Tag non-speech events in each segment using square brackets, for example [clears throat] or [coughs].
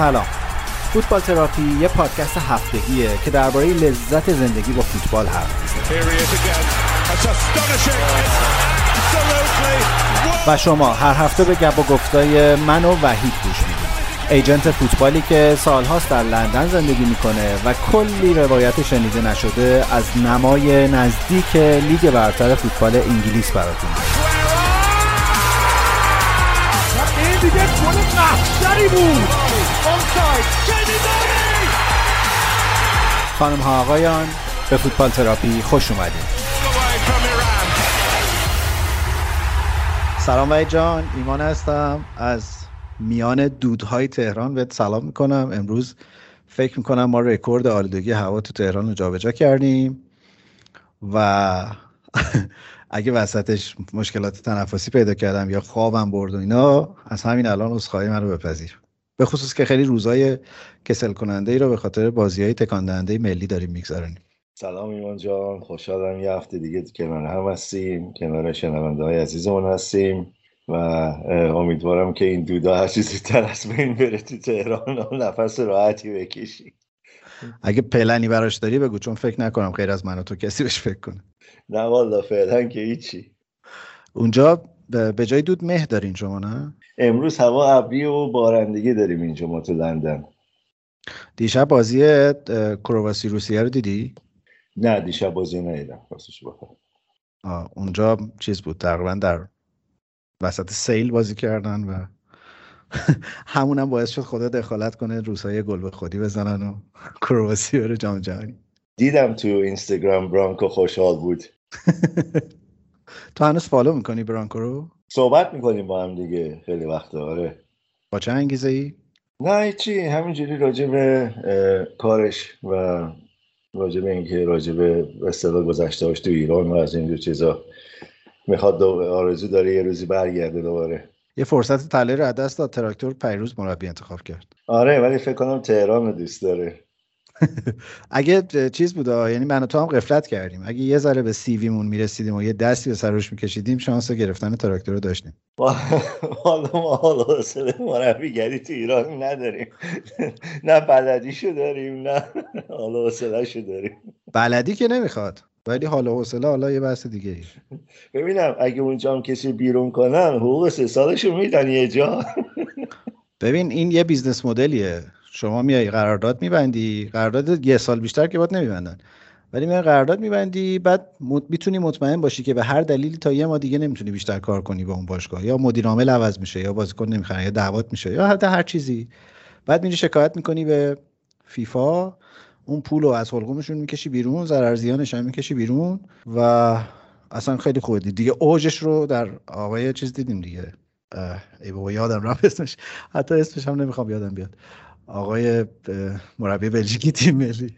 سلام. فوتبال تراپی یه پادکست هفتگیه که درباره لذت زندگی با فوتبال حرف می‌زنه. و شما هر هفته به گپ و گفتای من و وحید گوش می‌دید. ایجنت فوتبالی که سالهاست در لندن زندگی می‌کنه و کلی روایت شنیده نشده از نمای نزدیک لیگ برتر فوتبال انگلیس براتون. این دیگه گل بود. خانم ها آقایان به فوتبال تراپی خوش اومدید سلام وحید جان ایمان هستم. از میان دودهای تهران بهت سلام می‌کنم. امروز فکر می‌کنم ما رکورد آلودگی هوا تو تهران رو جابجا کردیم و [laughs] اگه وسطش مشکلات تنفسی پیدا کردم یا خوابم برد و اینا از همین الان عذرخواهی من رو بپذیر. به خصوص که خیلی روزای کسل کننده ای رو به خاطر بازی های تکان دهنده ملی داریم می‌گذاریم سلام ایمان جان خوشحالم یه هفته دیگه کنار هم هستیم کنار شنونده های عزیزمون هستیم و امیدوارم که این دودا هر چیزی تر از بین بره تو تهران. و نفس راحتی بکشی. اگه پلنی براش داری بگو چون فکر نکنم غیر از من و تو کسی بهش فکر کنه. نه والا فعلا که هیچی. اونجا به جای دود مه دارین شما نه؟ امروز هوا ابری و بارندگی داریم اینجا ما تو لندن. دیشب بازی کرواسی روسیه رو دیدی؟ نه دیشب بازی ندیدم. راستش اونجا چیز بود تقریبا در وسط سیل بازی کردن و [laughs] همونم باعث شد خدا دخالت کنه روسای گل به خودی بزنن و [laughs] کرواسی رو جام جهانی. دیدم تو اینستاگرام برانکو خوشحال بود. [laughs] تو هنوز فالو می‌کنی برانکو رو؟ صحبت می‌کنیم با هم دیگه. خیلی وقت آره. با چه انگیزه ای؟ نه چی همینجوری راجع به کارش و راجع به اینکه راجع به اصطلاح گذشتهاش تو ایران و از این دو چیزا می‌خواد آرزو داره یه روزی برگرده دوباره. یه فرصت طلایی رو دست داد تراکتور پیروز مربی انتخاب کرد. آره ولی فکر کنم تهران رو دوست داره. [laughs] اگه چیز بود یعنی من و تو هم قفلت کردیم. اگه یه ذره به سیویمون می‌رسیدیم و یه دستی به سرش میکشیدیم شانس گرفتن تراکتور رو داشتیم. [laughs] حالا ما حالا مربیگری تو ایران نداریم. [laughs] نه بلدیشو داریم نه حالا حوصله‌شو داریم. بلدی که نمی‌خواد ولی حالا حوصله حالا یه بحث دیگه ای ببینم اگه اونجا هم کسی بیرون کنن حقوق سه سالشو میدن یه جا. ببین این یه business model یه. شما میای قرارداد میبندی. قرارداد یه سال بیشتر که باید نمیبندن. ولی میای قرارداد میبندی بعد می‌تونی مطمئن باشی که به هر دلیلی تا یه ماه دیگه نمی‌تونی بیشتر کار کنی با اون باشگاه. یا مدیر عامل عوض میشه یا بازیکن نمی‌خرن یا دعوات میشه یا حتی هر چیزی. بعد میری شکایت می‌کنی به فیفا. اون پول رو از حلقومشون می‌کشی بیرون ضرر زیانش هم می‌کشی بیرون و اصلا خیلی خوبه دیگه اوجش رو در آقای چیز دیدیم دیگه. ای بابا یادم رفت اسمش. حتی اسمش هم نمی‌خوام یادم بیاد. آقای مربی بلژیکی تیم ملی.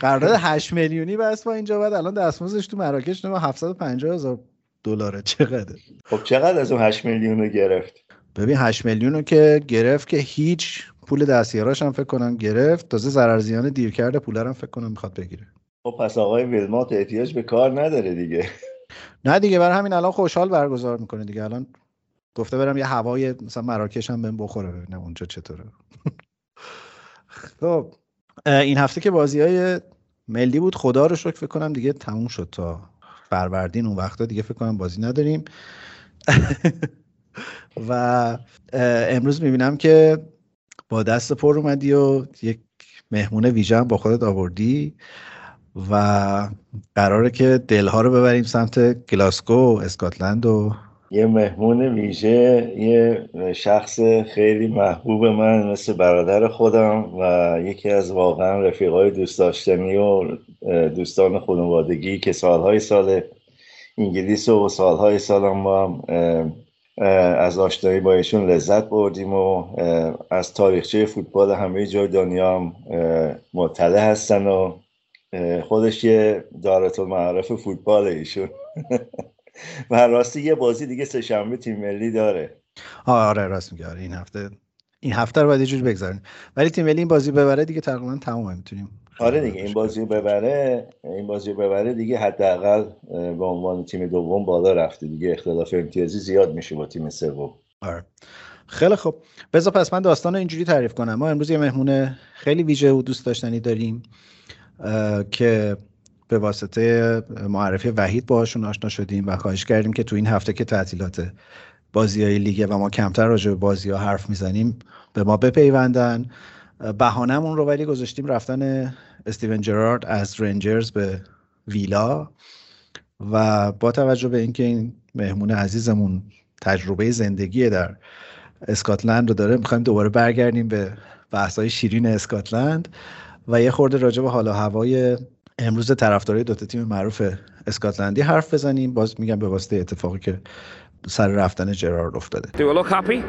قرارداد 8 میلیونی بس با اینجا بعد الان دستمزدش تو مراکش نما 750 هزار دلاره. چقدر خب چقدر از اون 8 میلیون رو گرفت؟ ببین 8 میلیون رو که گرفت که هیچ پول دستیاراش هم فکر کنم گرفت. تازه ضرر زیان دیر کرده پول هم فکر کنم می‌خواد بگیره. خب پس آقای ویلمات احتیاج به کار نداره دیگه. نه دیگه برای همین الان خوشحال برگزار می‌کنه دیگه. الان گفته برم یه هوای مثلا مراکش هم بهم بخوره. ببینم اونجا چطوره. خب این هفته که بازی های ملی بود خدا رو شکر فکر کنم دیگه تموم شد تا فروردین. اون وقتا دیگه فکر کنم بازی نداریم. [laughs] و امروز می‌بینم که با دست پر اومدی و یک مهمون ویژه با خودت آوردی و قراره که دلها رو ببریم سمت گلاسکو اسکاتلند و یه مهمون ویژه یه شخص خیلی محبوب من مثل برادر خودم و یکی از واقعا رفیقای دوست داشتنی و دوستان خانوادگی که سالهای سال انگلیس و سالهای سالم با هم از آشنایی با ایشون لذت بردیم و از تاریخچه فوتبال همه جای دنیا هم مطلع هستن و خودش یه دارت معرف فوتبال ایشون. [laughs] و راستی یه بازی دیگه سهشنبه تیم ملی داره. آره راست میگه آره این هفته این هفته رو باید یه بگذاریم. ولی تیم ملی این بازی ببره دیگه تقریبا تموم می‌تونیم آره دیگه این بازی ببره این بازی ببره دیگه حداقل به عنوان تیم دوم بالا رفته دیگه. اختلاف امتیازی زیاد میشه با تیم سوم. آره. خیلی خوب. بذار پس من داستان اینجوری تعریف کنم. ما امروز یه مهمون خیلی ویژه و دوست داشتنی داریم که به واسطه معرفی وحید باهاشون آشنا شدیم و خواهش کردیم که تو این هفته که تعطیلات بازی های لیگه و ما کمتر راجع به بازی ها حرف می‌زنیم به ما بپیوندن. بهانهمون رو ولی گذاشتیم رفتن استیون جرارد از رنجرز به ویلا و با توجه به اینکه این مهمون عزیزمون تجربه زندگی در اسکاتلند رو داره می‌خوایم دوباره برگردیم به بحث‌های شیرین اسکاتلند و یه خورده راجع به حالا هوای امروز طرفدارای دو تیم معروف اسکاتلندی حرف بزنیم باز میگم به واسطه اتفاقی که سر رفتن جرارد افتاده Do I look happy?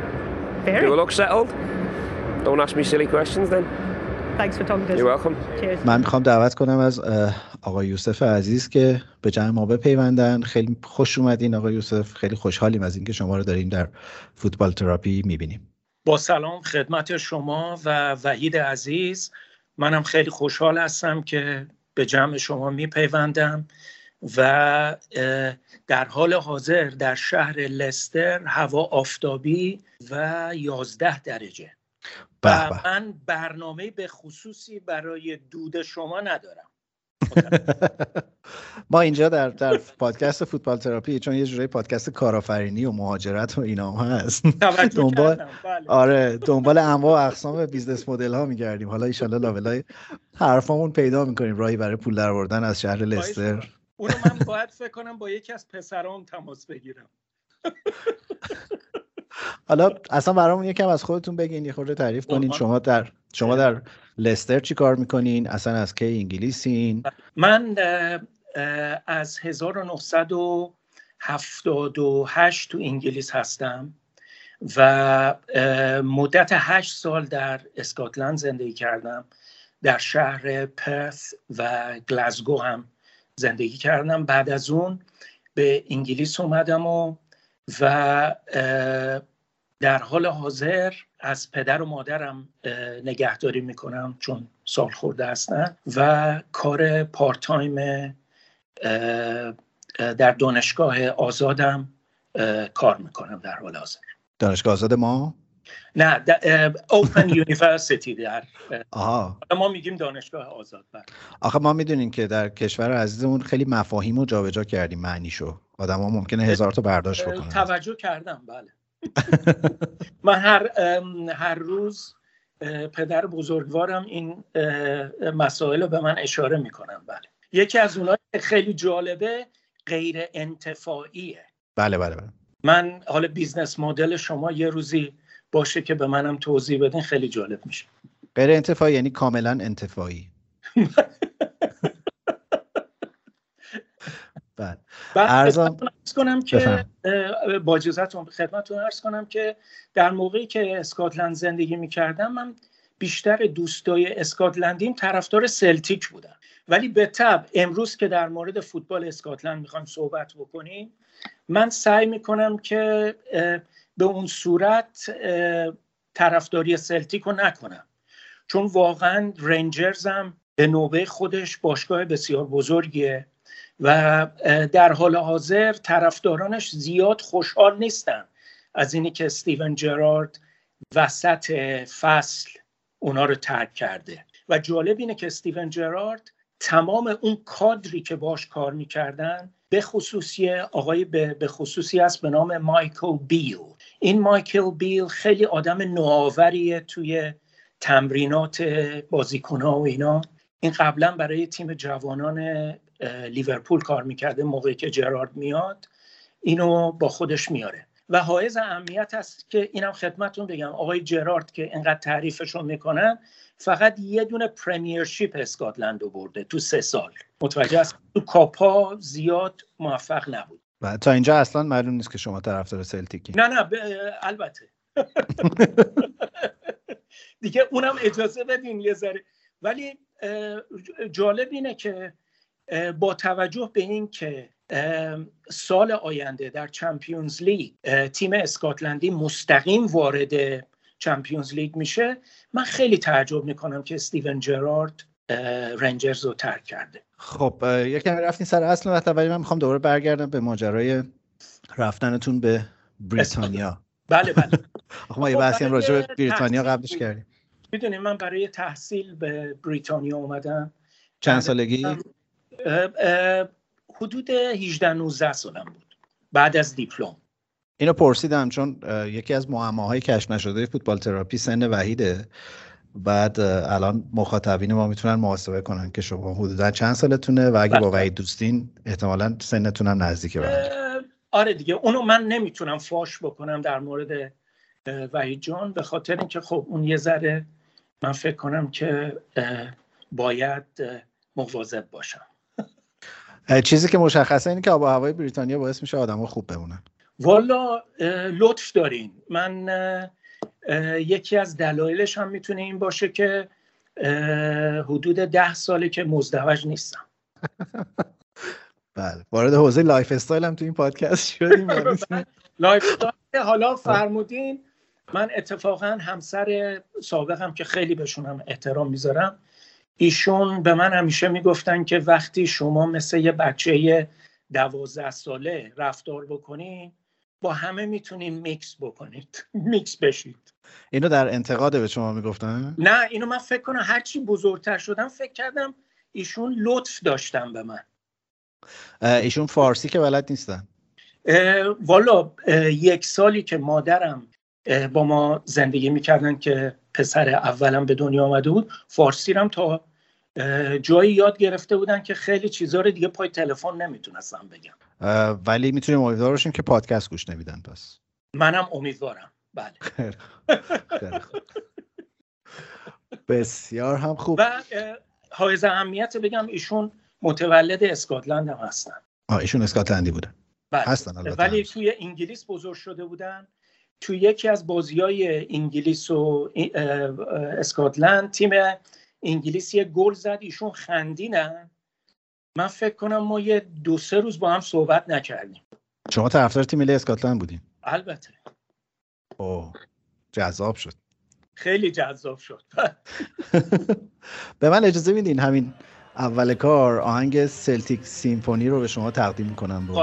Very. Do I look settled? Don't ask me silly questions then. Thanks for talking to us. You're welcome. Cheers. من می‌خوام دعوت کنم از آقای یوسف عزیز که به جمع ما بپیوندن خیلی خوش اومدین آقای یوسف خیلی خوشحالیم از اینکه شما رو داریم در فوتبال تراپی می‌بینیم با سلام خدمت شما و وحید عزیز منم خیلی خوشحال هستم که به جمع شما میپیوندم و در حال حاضر در شهر لستر هوا آفتابی و 11 درجه. و من برنامه به خصوصی برای دود شما ندارم. [laughs] ما اینجا در در پادکست فوتبال تراپی چون یه جورایی پادکست کارآفرینی و مهاجرت و اینا هم هست. [laughs] دنبال بله. آره دنبال انواع و اقسام business model ها میگردیم. حالا ایشالله لابلای حرفامون پیدا می‌کنیم. راهی برای پول درآوردن از شهر لستر. اونو من باید فکر کنم با یکی از پسرام تماس بگیرم. [laughs] حالا اصلا برامون یکم از خودتون بگین یه خورده تعریف کنین. شما در شما در لستر چی کار می‌کنین؟ اصلا از کی انگلیسین؟ من از 1978 تو انگلیس هستم و مدت هشت سال در اسکاتلند زندگی کردم. در شهر پرث و گلاسگو هم زندگی کردم. بعد از اون به انگلیس اومدم و و در حال حاضر از پدر و مادرم نگهداری می‌کنم چون سال خورده هستن و کار پارت تایم اه، اه، در دانشگاه آزادم کار می‌کنم در حال حاضر. دانشگاه آزاد ما؟ نه اوپن یونیورسیتی در [laughs] آها. ما میگیم دانشگاه آزاد بله. آخه ما می‌دونیم که در کشور عزیزمون خیلی مفاهیم رو جابجا کردیم معنیشو. آدم ها ممکنه هزار تا برداشت بکنن. توجه کردم بله. [laughs] من هر هر روز پدر بزرگوارم این مسائل رو به من اشاره می‌کنن بله. یکی از اونها خیلی جالبه غیر انتفاعیه. بله بله بله. من حالا business model شما یه روزی باشه که به منم توضیح بدین خیلی جالب میشه. غیر انتفاعی یعنی کاملا انتفاعی. [laughs] بله. عرض- کنم که با اجازهتون خدمتتون عرض کنم که در موقعی که اسکاتلند زندگی می‌کردم من بیشتر دوستای اسکاتلندیم طرفدار سلتیک بودن ولی به طب امروز که در مورد فوتبال اسکاتلند می‌خوایم صحبت بکنیم من سعی می‌کنم که به اون صورت طرفداری سلتیک رو نکنم. چون واقعا رنجرز هم به نوبه خودش باشگاه بسیار بزرگیه و در حال حاضر طرفدارانش زیاد خوشحال نیستن از اینی که استیون جرارد وسط فصل اونا رو ترک کرده. و جالب اینه که استیون جرارد تمام اون کادری که باش کار می‌کردن به خصوصی آقای به خصوصی است به نام مایکل بیل. این مایکل بیل خیلی آدم نوآوریه توی تمرینات بازیکنها و اینا. این قبلا برای تیم جوانان لیورپول کار می‌کرده موقعی که جرارد میاد اینو با خودش میاره. و حائز اهمیت است که اینم خدمتون بگم آقای جرارد که اینقدر تعریفشون می‌کنن فقط یه دونه پرمیرشیپ اسکاتلند رو برده تو سه سال. متوجه است تو کاپا زیاد موفق نبود. و تا اینجا اصلا معلوم نیست که شما طرفدار سلتیکی. نه نه ب- البته. [laughs] دیگه اونم اجازه بدین یه ذره. ولی جالب اینه که با توجه به این که سال آینده در چمپیونز لیگ تیم اسکاتلندی مستقیم وارد چمپیونز لیگ میشه من خیلی تعجب می‌کنم که استیون جرارد رنجرز رو ترک کرده. خب یکم رفتین سر اصل مطلب ولی من می‌خوام دوباره برگردم به ماجرای رفتنتون به بریتانیا. [laughs] بله بله. [laughs] آخه ما یه خب، بحثی هم راجع به بریتانیا قبلش. کردیم. می‌دونی من برای تحصیل به بریتانیا اومدم. چند سالگی؟ حدود 18 19 سالم بود. بعد از دیپلم. اینو پرسیدم چون یکی از معماهای کشف نشده فوتبال تراپی سن وحیده. بعد الان مخاطبین ما می‌تونن محاسبه کنن که شما حدودا چند سالتونه و اگه با بله. وحید دوستین احتمالا سنتون هم نزدیکه. اه، آره دیگه اونو من نمی‌تونم فاش بکنم در مورد وحید جان به خاطر اینکه خب اون یه ذره من فکر کنم که باید مواظب باشم چیزی که مشخصه اینه که آب و هوای بریتانیا باعث میشه آدما خوب بمونن والا لطف دارین من یکی از دلایلش هم می‌تونه این باشه که حدود ده ساله که مزدوج نیستم. [laughs] بله وارد حوزه lifestyle هم تو این پادکست شدیم [laughs] می‌تونیم- lifestyle حالا فرمودین من اتفاقا همسر سابقم که خیلی بهشونم احترام می‌ذارم ایشون به من همیشه می‌گفتن که وقتی شما مثل یه بچه دوازده ساله رفتار بکنین با همه می‌تونین میکس بکنید. [laughs] میکس بشید. اینو در انتقاد به شما می‌گفتن؟ نه اینو من فکر کنم هرچی بزرگتر شدم فکر کردم ایشون لطف داشتن به من. ایشون فارسی که بلد نیستن. اه، والا اه، یک سالی که مادرم با ما زندگی می‌کردن که پسر اولم به دنیا آمده بود فارسی رم تا جایی یاد گرفته بودن که خیلی چیزا رو دیگه پای تلفن نمی‌تونستم بگم ولی می‌تونیم امیدوار باشیم که پادکست گوش نمیدن پس منم امیدوارم بله خیلی خوب. خیلی خوب. بسیار هم خوب و حائز اهمیت بگم ایشون متولد اسکاتلند هم هستن آه ایشون اسکاتلندی بودن بله. هستن البته ولی هنوز. توی انگلیس بزرگ شده بودن توی یکی از بازی های انگلیس و اسکاتلند تیم انگلیس یه گل زد ایشون خندیدن. من فکر کنم ما یه دو سه روز با هم صحبت نکردیم. شما طرفدار تیم ملی اسکاتلند بودین. البته. اوه جذاب شد. خیلی جذاب شد. [laughs] به من اجازه میدین همین اول کار آهنگ سلتیک سیمفونی رو به شما تقدیم کنم به.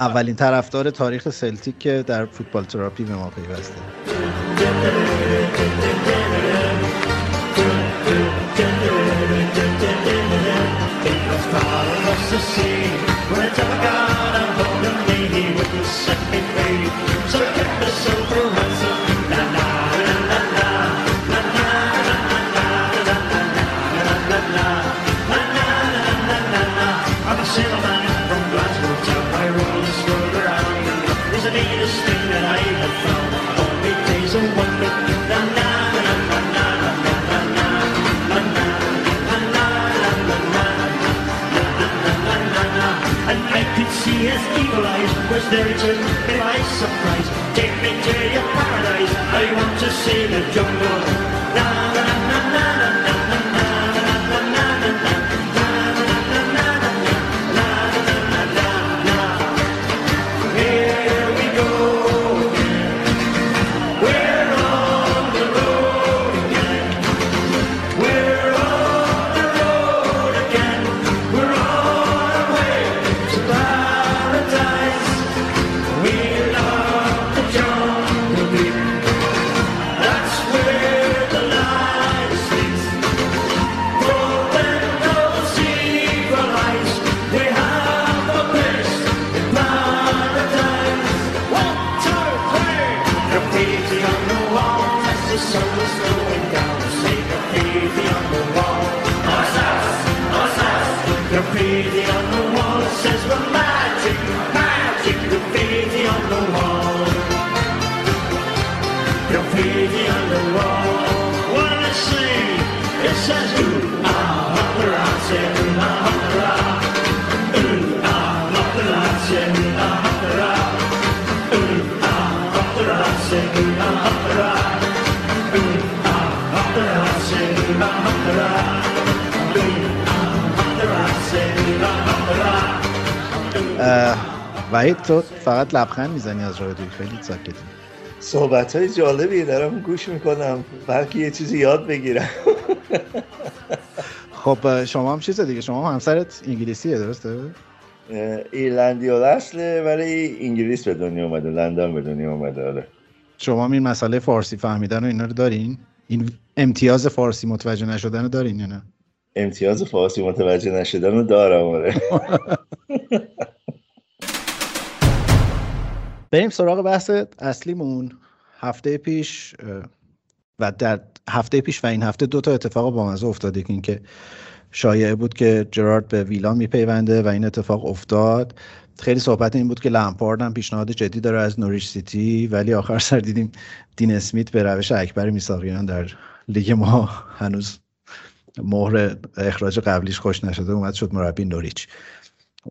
اولین طرفدار تاریخ سلتیک که در فوتبال تراپی به ما پیوسته. So see his evil eyes was there to be my surprise. Take me to your paradise. I want to see the jungle. Na فقط لبخند می‌زنی از راه خیلی ساکتی. صحبت های جالبی دارم گوش می‌کنم. بلکه یه چیزی یاد بگیرم. [laughs] خب شما هم چیز دیگه. شما هم همسرت انگلیسیه درسته؟ ایرلندی اصله ولی انگلیس به دنیا اومده لندن به دنیا اومده آره. شما هم این مسئله فارسی فهمیدن و اینا رو دارین؟ این امتیاز فارسی متوجه نشدن رو دارین یا نه؟ امتیاز فارسی متوجه نشدن رو دارم آره. [laughs] بریم سراغ بحث اصلیمون. هفته پیش و در هفته پیش و این هفته دو تا اتفاق بامزه افتاده که اینکه شایعه بود که جرارد به ویلا میپیونده و این اتفاق افتاد. خیلی صحبت این بود که لمپارد هم پیشنهاد جدی داره از نوریچ سیتی ولی آخر سر دیدیم دین اسمیت به روش اکبر میساقیان در لیگ ما هنوز مهر اخراج قبلیش خوش نشده اومد شد مربی نوریچ.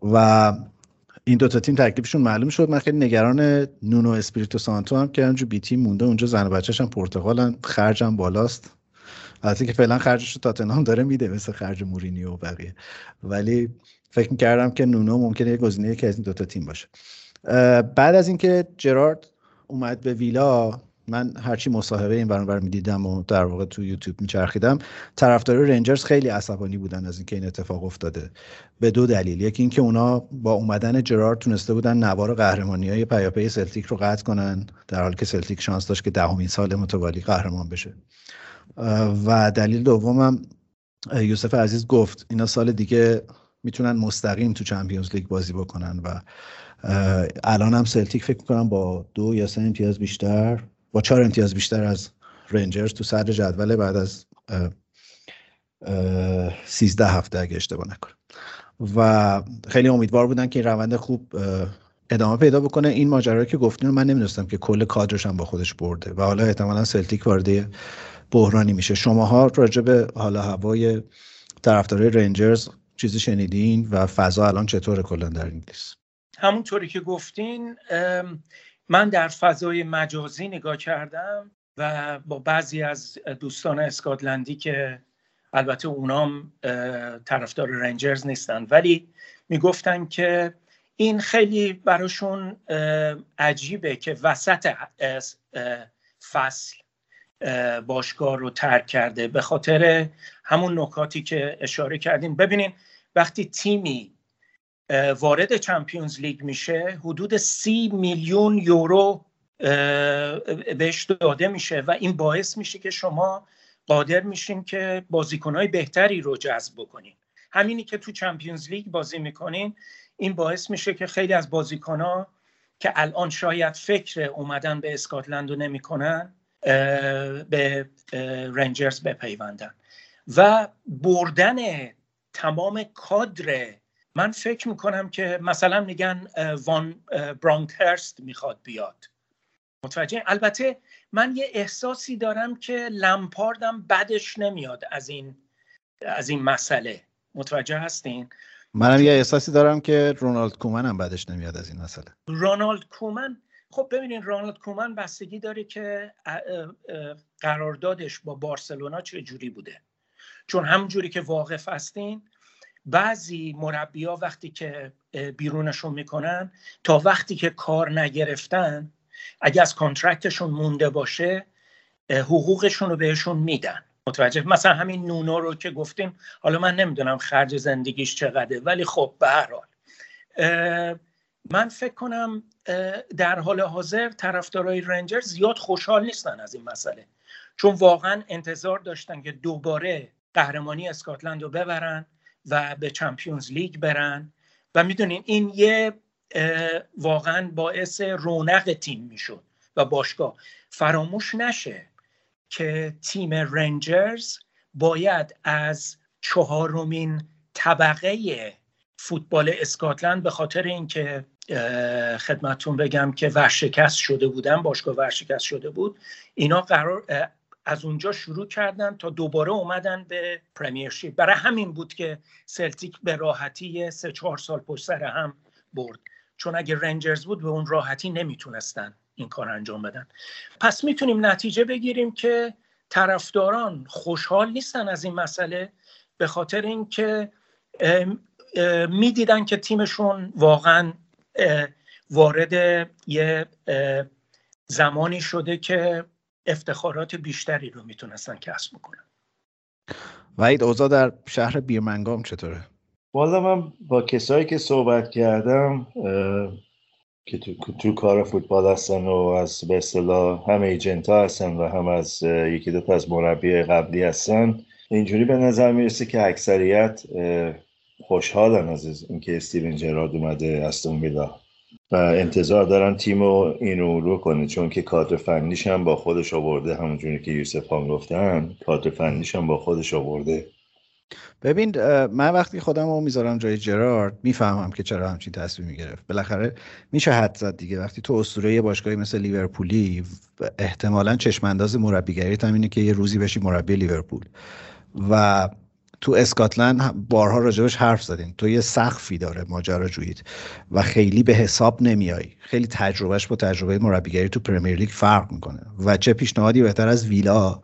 و این دوتا تیم تکلیفشون معلوم شد. من خیلی نگران نونو اسپریتو سانتو هم که همجور بی تیم مونده. اونجا زن و بچه‌ش هم پرتغالن. خرجم بالاست. البته که فعلا خرجش رو تاتنهام داره میده مثل خرج مورینی و بقیه. ولی فکر می‌کردم که نونو ممکنه یه گزینه که از این دوتا تیم باشه. بعد از اینکه جرارد اومد به ویلا من هرچی مصاحبه این برون بر می‌دیدم و در واقع تو یوتیوب میچرخیدم طرفدار رنجرز خیلی عصبانی بودن از اینکه این اتفاق افتاده. به دو دلیل. یکی اینکه اونا با اومدن جرارد تونسته بودن نوار قهرمانی های پیاپی سلتیک رو قطع کنن در حالی که سلتیک شانس داشت که دهمین سال متوالی قهرمان بشه. و دلیل دومم یوسف عزیز گفت اینا سال دیگه می‌تونن مستقیم تو چمپیونز لیگ بازی بکنن و الان هم سلتیک فکر می‌کنم با دو یا سه امتیاز بیشتر با چهار امتیاز بیشتر از رنجرز تو صدر جدول بعد از اه، اه، 13 هفته اگه اشتباه نکنم. و خیلی امیدوار بودن که این روند خوب ادامه پیدا بکنه. این ماجرا که گفتین من نمی‌دونستم که کل کادرش هم با خودش برده و حالا احتمالا سلتیک وارد بحرانی میشه. شماها راجع به حالا هوای طرفدارای رنجرز چیزی شنیدین و فضا الان چطوره کلا در انگلیس؟ همونطوری که گفتین من در فضای مجازی نگاه کردم و با بعضی از دوستان اسکاتلندی که البته اونام طرفدار رنجرز نیستن ولی می‌گفتن که این خیلی براشون عجیبه که وسط فصل اه، باشگاه رو ترک کرده. به خاطر همون نکاتی که اشاره کردیم. ببینین وقتی تیمی وارد چمپیونز لیگ میشه حدود سی میلیون یورو بهش داده میشه و این باعث میشه که شما قادر میشین که بازیکنهای بهتری رو جذب بکنین. همینی که تو چمپیونز لیگ بازی می‌کنین این باعث میشه که خیلی از بازیکنها که الان شاید فکر اومدن به اسکاتلند رو نمی‌کنن به رنجرز بپیوندن. و بردن تمام کادر من فکر می‌کنم که مثلا میگن وان اه، برانکهرست می‌خواد بیاد. متوجه؟ البته من یه احساسی دارم که لمپاردم بدش نمیاد از این از این مسئله. متوجه هستین؟ منم یه احساسی دارم که رونالد کومن هم بعدش نمیاد از این مسئله. رونالد کومن؟ خب ببینین رونالد کومن بستگی داره که قراردادش با بارسلونا چه جوری بوده. چون همونجوری که واقف هستین بعضی مربیا وقتی که بیرونشون می‌کنن تا وقتی که کار نگرفتن اگه از کانترکتشون مونده باشه حقوقشون رو بهشون میدن. متوجه؟ مثلا همین نونو رو که گفتیم حالا من نمی‌دونم خرج زندگیش چقدره ولی خب به هر حال. من فکر کنم در حال حاضر طرفدارای رنجر زیاد خوشحال نیستن از این مسئله. چون واقعا انتظار داشتن که دوباره قهرمانی اسکاتلند رو ببرن. و به چمپیونز لیگ برن. و می‌دونین این یه واقعا باعث رونق تیم می‌شد و باشگاه. فراموش نشه که تیم رنجرز باید از چهارمین طبقه فوتبال اسکاتلند به خاطر اینکه اه، خدمتتون بگم که ورشکست شده بودن باشگاه ورشکست شده بود اینا قرار از اونجا شروع کردن تا دوباره اومدن به پرمیرشیپ برای همین بود که سلتیک به راحتی سه چهار سال پشت سر هم برد. چون اگه رنجرز بود به اون راحتی نمی‌تونستن این کار انجام بدن. پس می‌تونیم نتیجه بگیریم که طرفداران خوشحال نیستن از این مسئله به خاطر اینکه می‌دیدن که تیمشون واقعا وارد یه زمانی شده که افتخارات بیشتری رو می‌تونستن کسب بکنن. وحید اوضاع در شهر بیرمنگام چطوره؟ والا من با کسایی که صحبت کردم که تو, تو کار فوتبال هستن و از به اصطلاح هم ایجنت ها هستن و هم از یکی دو تا از مربی قبلی هستن اینجوری به نظر می‌رسه که اکثریت خوشحالن از اینکه استیون جرارد اومده استون ویلا. و انتظار دارن تیم رو این رو کنه چون که کادر فنیش هم با خودش آورده همونجوری که یوسف خان گفتن کادر فنیش هم با خودش آورده. ببین من وقتی خودم رو می‌ذارم جای جرارد می‌فهمم که چرا همچین تصمیمی گرفت بالاخره میشه حد زد دیگه. وقتی تو اسطوره یه باشگاهی مثل لیورپولی احتمالا چشم انداز مربیگریت هم اینه که یه روزی بشی مربی لیورپول. و تو اسکاتلند بارها راجبش حرف زدین تو یه سقفی داره ماجراجوییت و خیلی به حساب نمیای. خیلی تجربهش با تجربه مربیگری تو پرمیر لیگ فرق می‌کنه و چه پیشنهادی بهتر از ویلا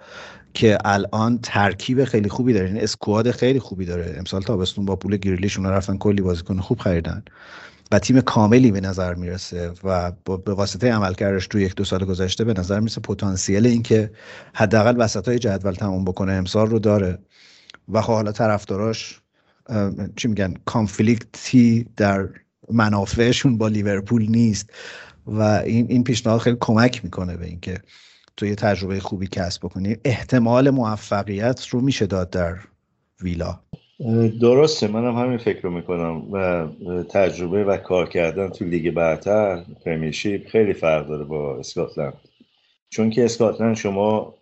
که الان ترکیب خیلی خوبی داره. این اسکواد خیلی خوبی داره. امسال تابستون با پول گریلیش اونا رفتن کلی بازیکن خوب خریدن و تیم کاملی به نظر می‌رسه و به واسطه عملکردش تو یک دو سال گذشته به نظر می‌رسه پتانسیل این که حداقل وسط های جدول تموم بکنه امسال رو داره. و حالا طرفداراش چی میگن کانفلیکتی در منافعشون با لیورپول نیست. و این این پیشنهاد خیلی کمک می‌کنه به اینکه تو یه تجربه خوبی کسب بکنی. احتمال موفقیت رو میشه داد در ویلا. درسته منم همین فکر رو می‌کنم. و تجربه و کار کردن تو لیگ برتر Premiership خیلی فرق داره با اسکاتلند. چون که اسکاتلند شما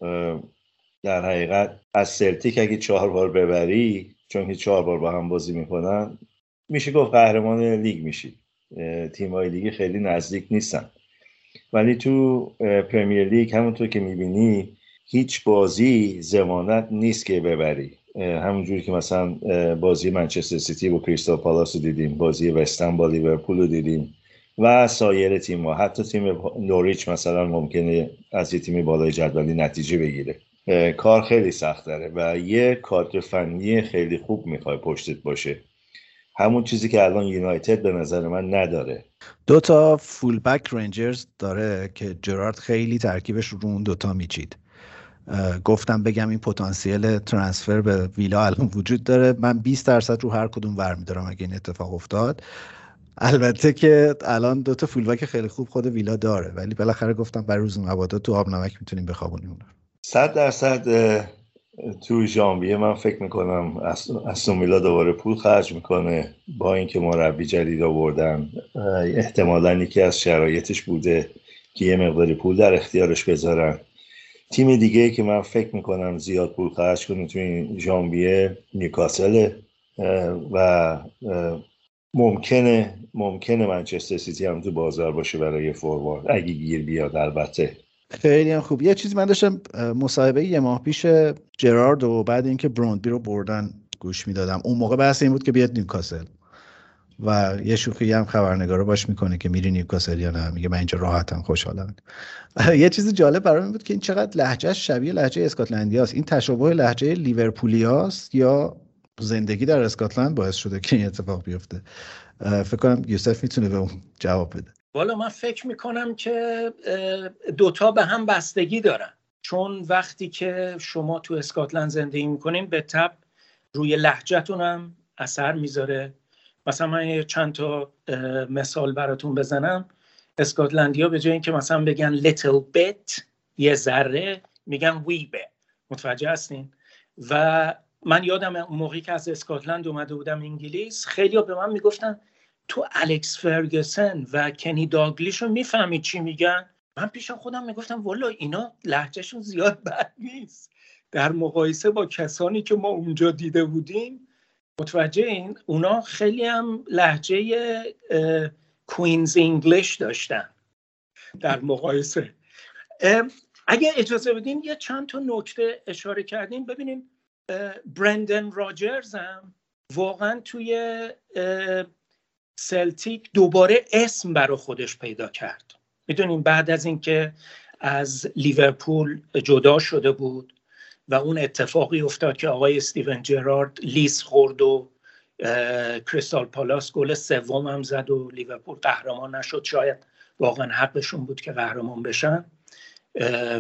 در حقیقت از سلتیک اگه چهار بار ببری چون که چهار بار با هم بازی می‌کنن میشه گفت قهرمان لیگ میشی. تیمای لیگ خیلی نزدیک نیستن. ولی تو پرمیر لیگ همونطور که می‌بینی هیچ بازی ضمانت نیست که ببری. اه، همونجوری که مثلا بازی منچستر سیتی با کریستال پالاس رو دیدیم بازی وستن با لیورپول رو دیدیم و سایر تیم ها حتی تیم نوریچ مثلا ممکنه از یه تیم بالای جدولی نتیجه بگیره. کار خیلی سخت داره و یه کادر فنی خیلی خوب می‌خوای پشتت باشه. همون چیزی که الان یونایتد به نظر من نداره. دو تا فول بک رنجرز داره که جرارد خیلی ترکیبش رو اون دوتا میچید. گفتم بگم این پتانسیل ترانسفر به ویلا الان وجود داره. من 20 درصد رو هر کدوم ور میدارم اگه این اتفاق افتاد. البته که الان دو تا فول بک خیلی خوب خود ویلا داره ولی بالاخره گفتم برای روز مبادا تو آب نمک می‌تونیم بخوابونیم صد درصد تو ژانویه من فکر می‌کنم استون ویلا دوباره پول خرج می‌کنه با اینکه مربی جدید آوردن. احتمالا یکی از شرایطش بوده که یه مقداری پول در اختیارش بذارن. تیم دیگه که من فکر می‌کنم زیاد پول خرج کنه تو این ژانویه نیوکاسل و ممکنه ممکنه منچستر سیتی هم تو بازار باشه برای فوروارد. اگه گیر بیاد البته. خیلی هم خوب. یه چیزی من داشتم مصاحبه یه ماه پیش جرارد و بعد اینکه بروندبی رو بردن گوش می‌دادم. اون موقع بحث این بود که بیاد نیوکاسل. و یه شوخی هم خبرنگارا باش می‌کنه که میری نیوکاسل یا نه. میگه من اینجا راحتم خوشحالم. [laughs] یه چیز جالب برام بود که این چقدر لهجه شبیه لهجه اسکاتلندی است این تشابه لهجه لیورپولی است یا زندگی در اسکاتلند باعث شده که این اتفاق بیفته. فکر کنم یوسف می‌تونه به اون جواب بده. والا من فکر می‌کنم که دوتا به هم بستگی دارن. چون وقتی که شما تو اسکاتلند زندگی می‌کنین به تب روی لحجتون هم اثر می‌ذاره. مثلا من چند تا مثال براتون بزنم. اسکاتلندیا به جای اینکه مثلا بگن little bit یه ذره میگن bit متوجه هستین؟ و من یادم موقعی که از اسکاتلند اومده بودم انگلیس خیلی به من می‌گفتن تو الکس فرگسن و کنی داگلیش رو می‌فهمی چی میگن؟ من پیش خودم می‌گفتم والا اینا لحجهشون زیاد بد نیست. در مقایسه با کسانی که ما اونجا دیده بودیم متوجه این اونا خیلی هم لحجه کوینز انگلیش داشتن. در مقایسه. اگه اجازه بدین یه چند تا نکته اشاره کردیم. ببینیم برندن راجرز هم واقعا توی سلتیک دوباره اسم برای خودش پیدا کرد. می‌دونیم بعد از اینکه از لیورپول جدا شده بود و اون اتفاقی افتاد که آقای استیون جرارد لیس خورد و کریستال پالاس گل سوم هم زد و لیورپول قهرمان نشد. شاید واقعا حقشون بود که قهرمان بشن.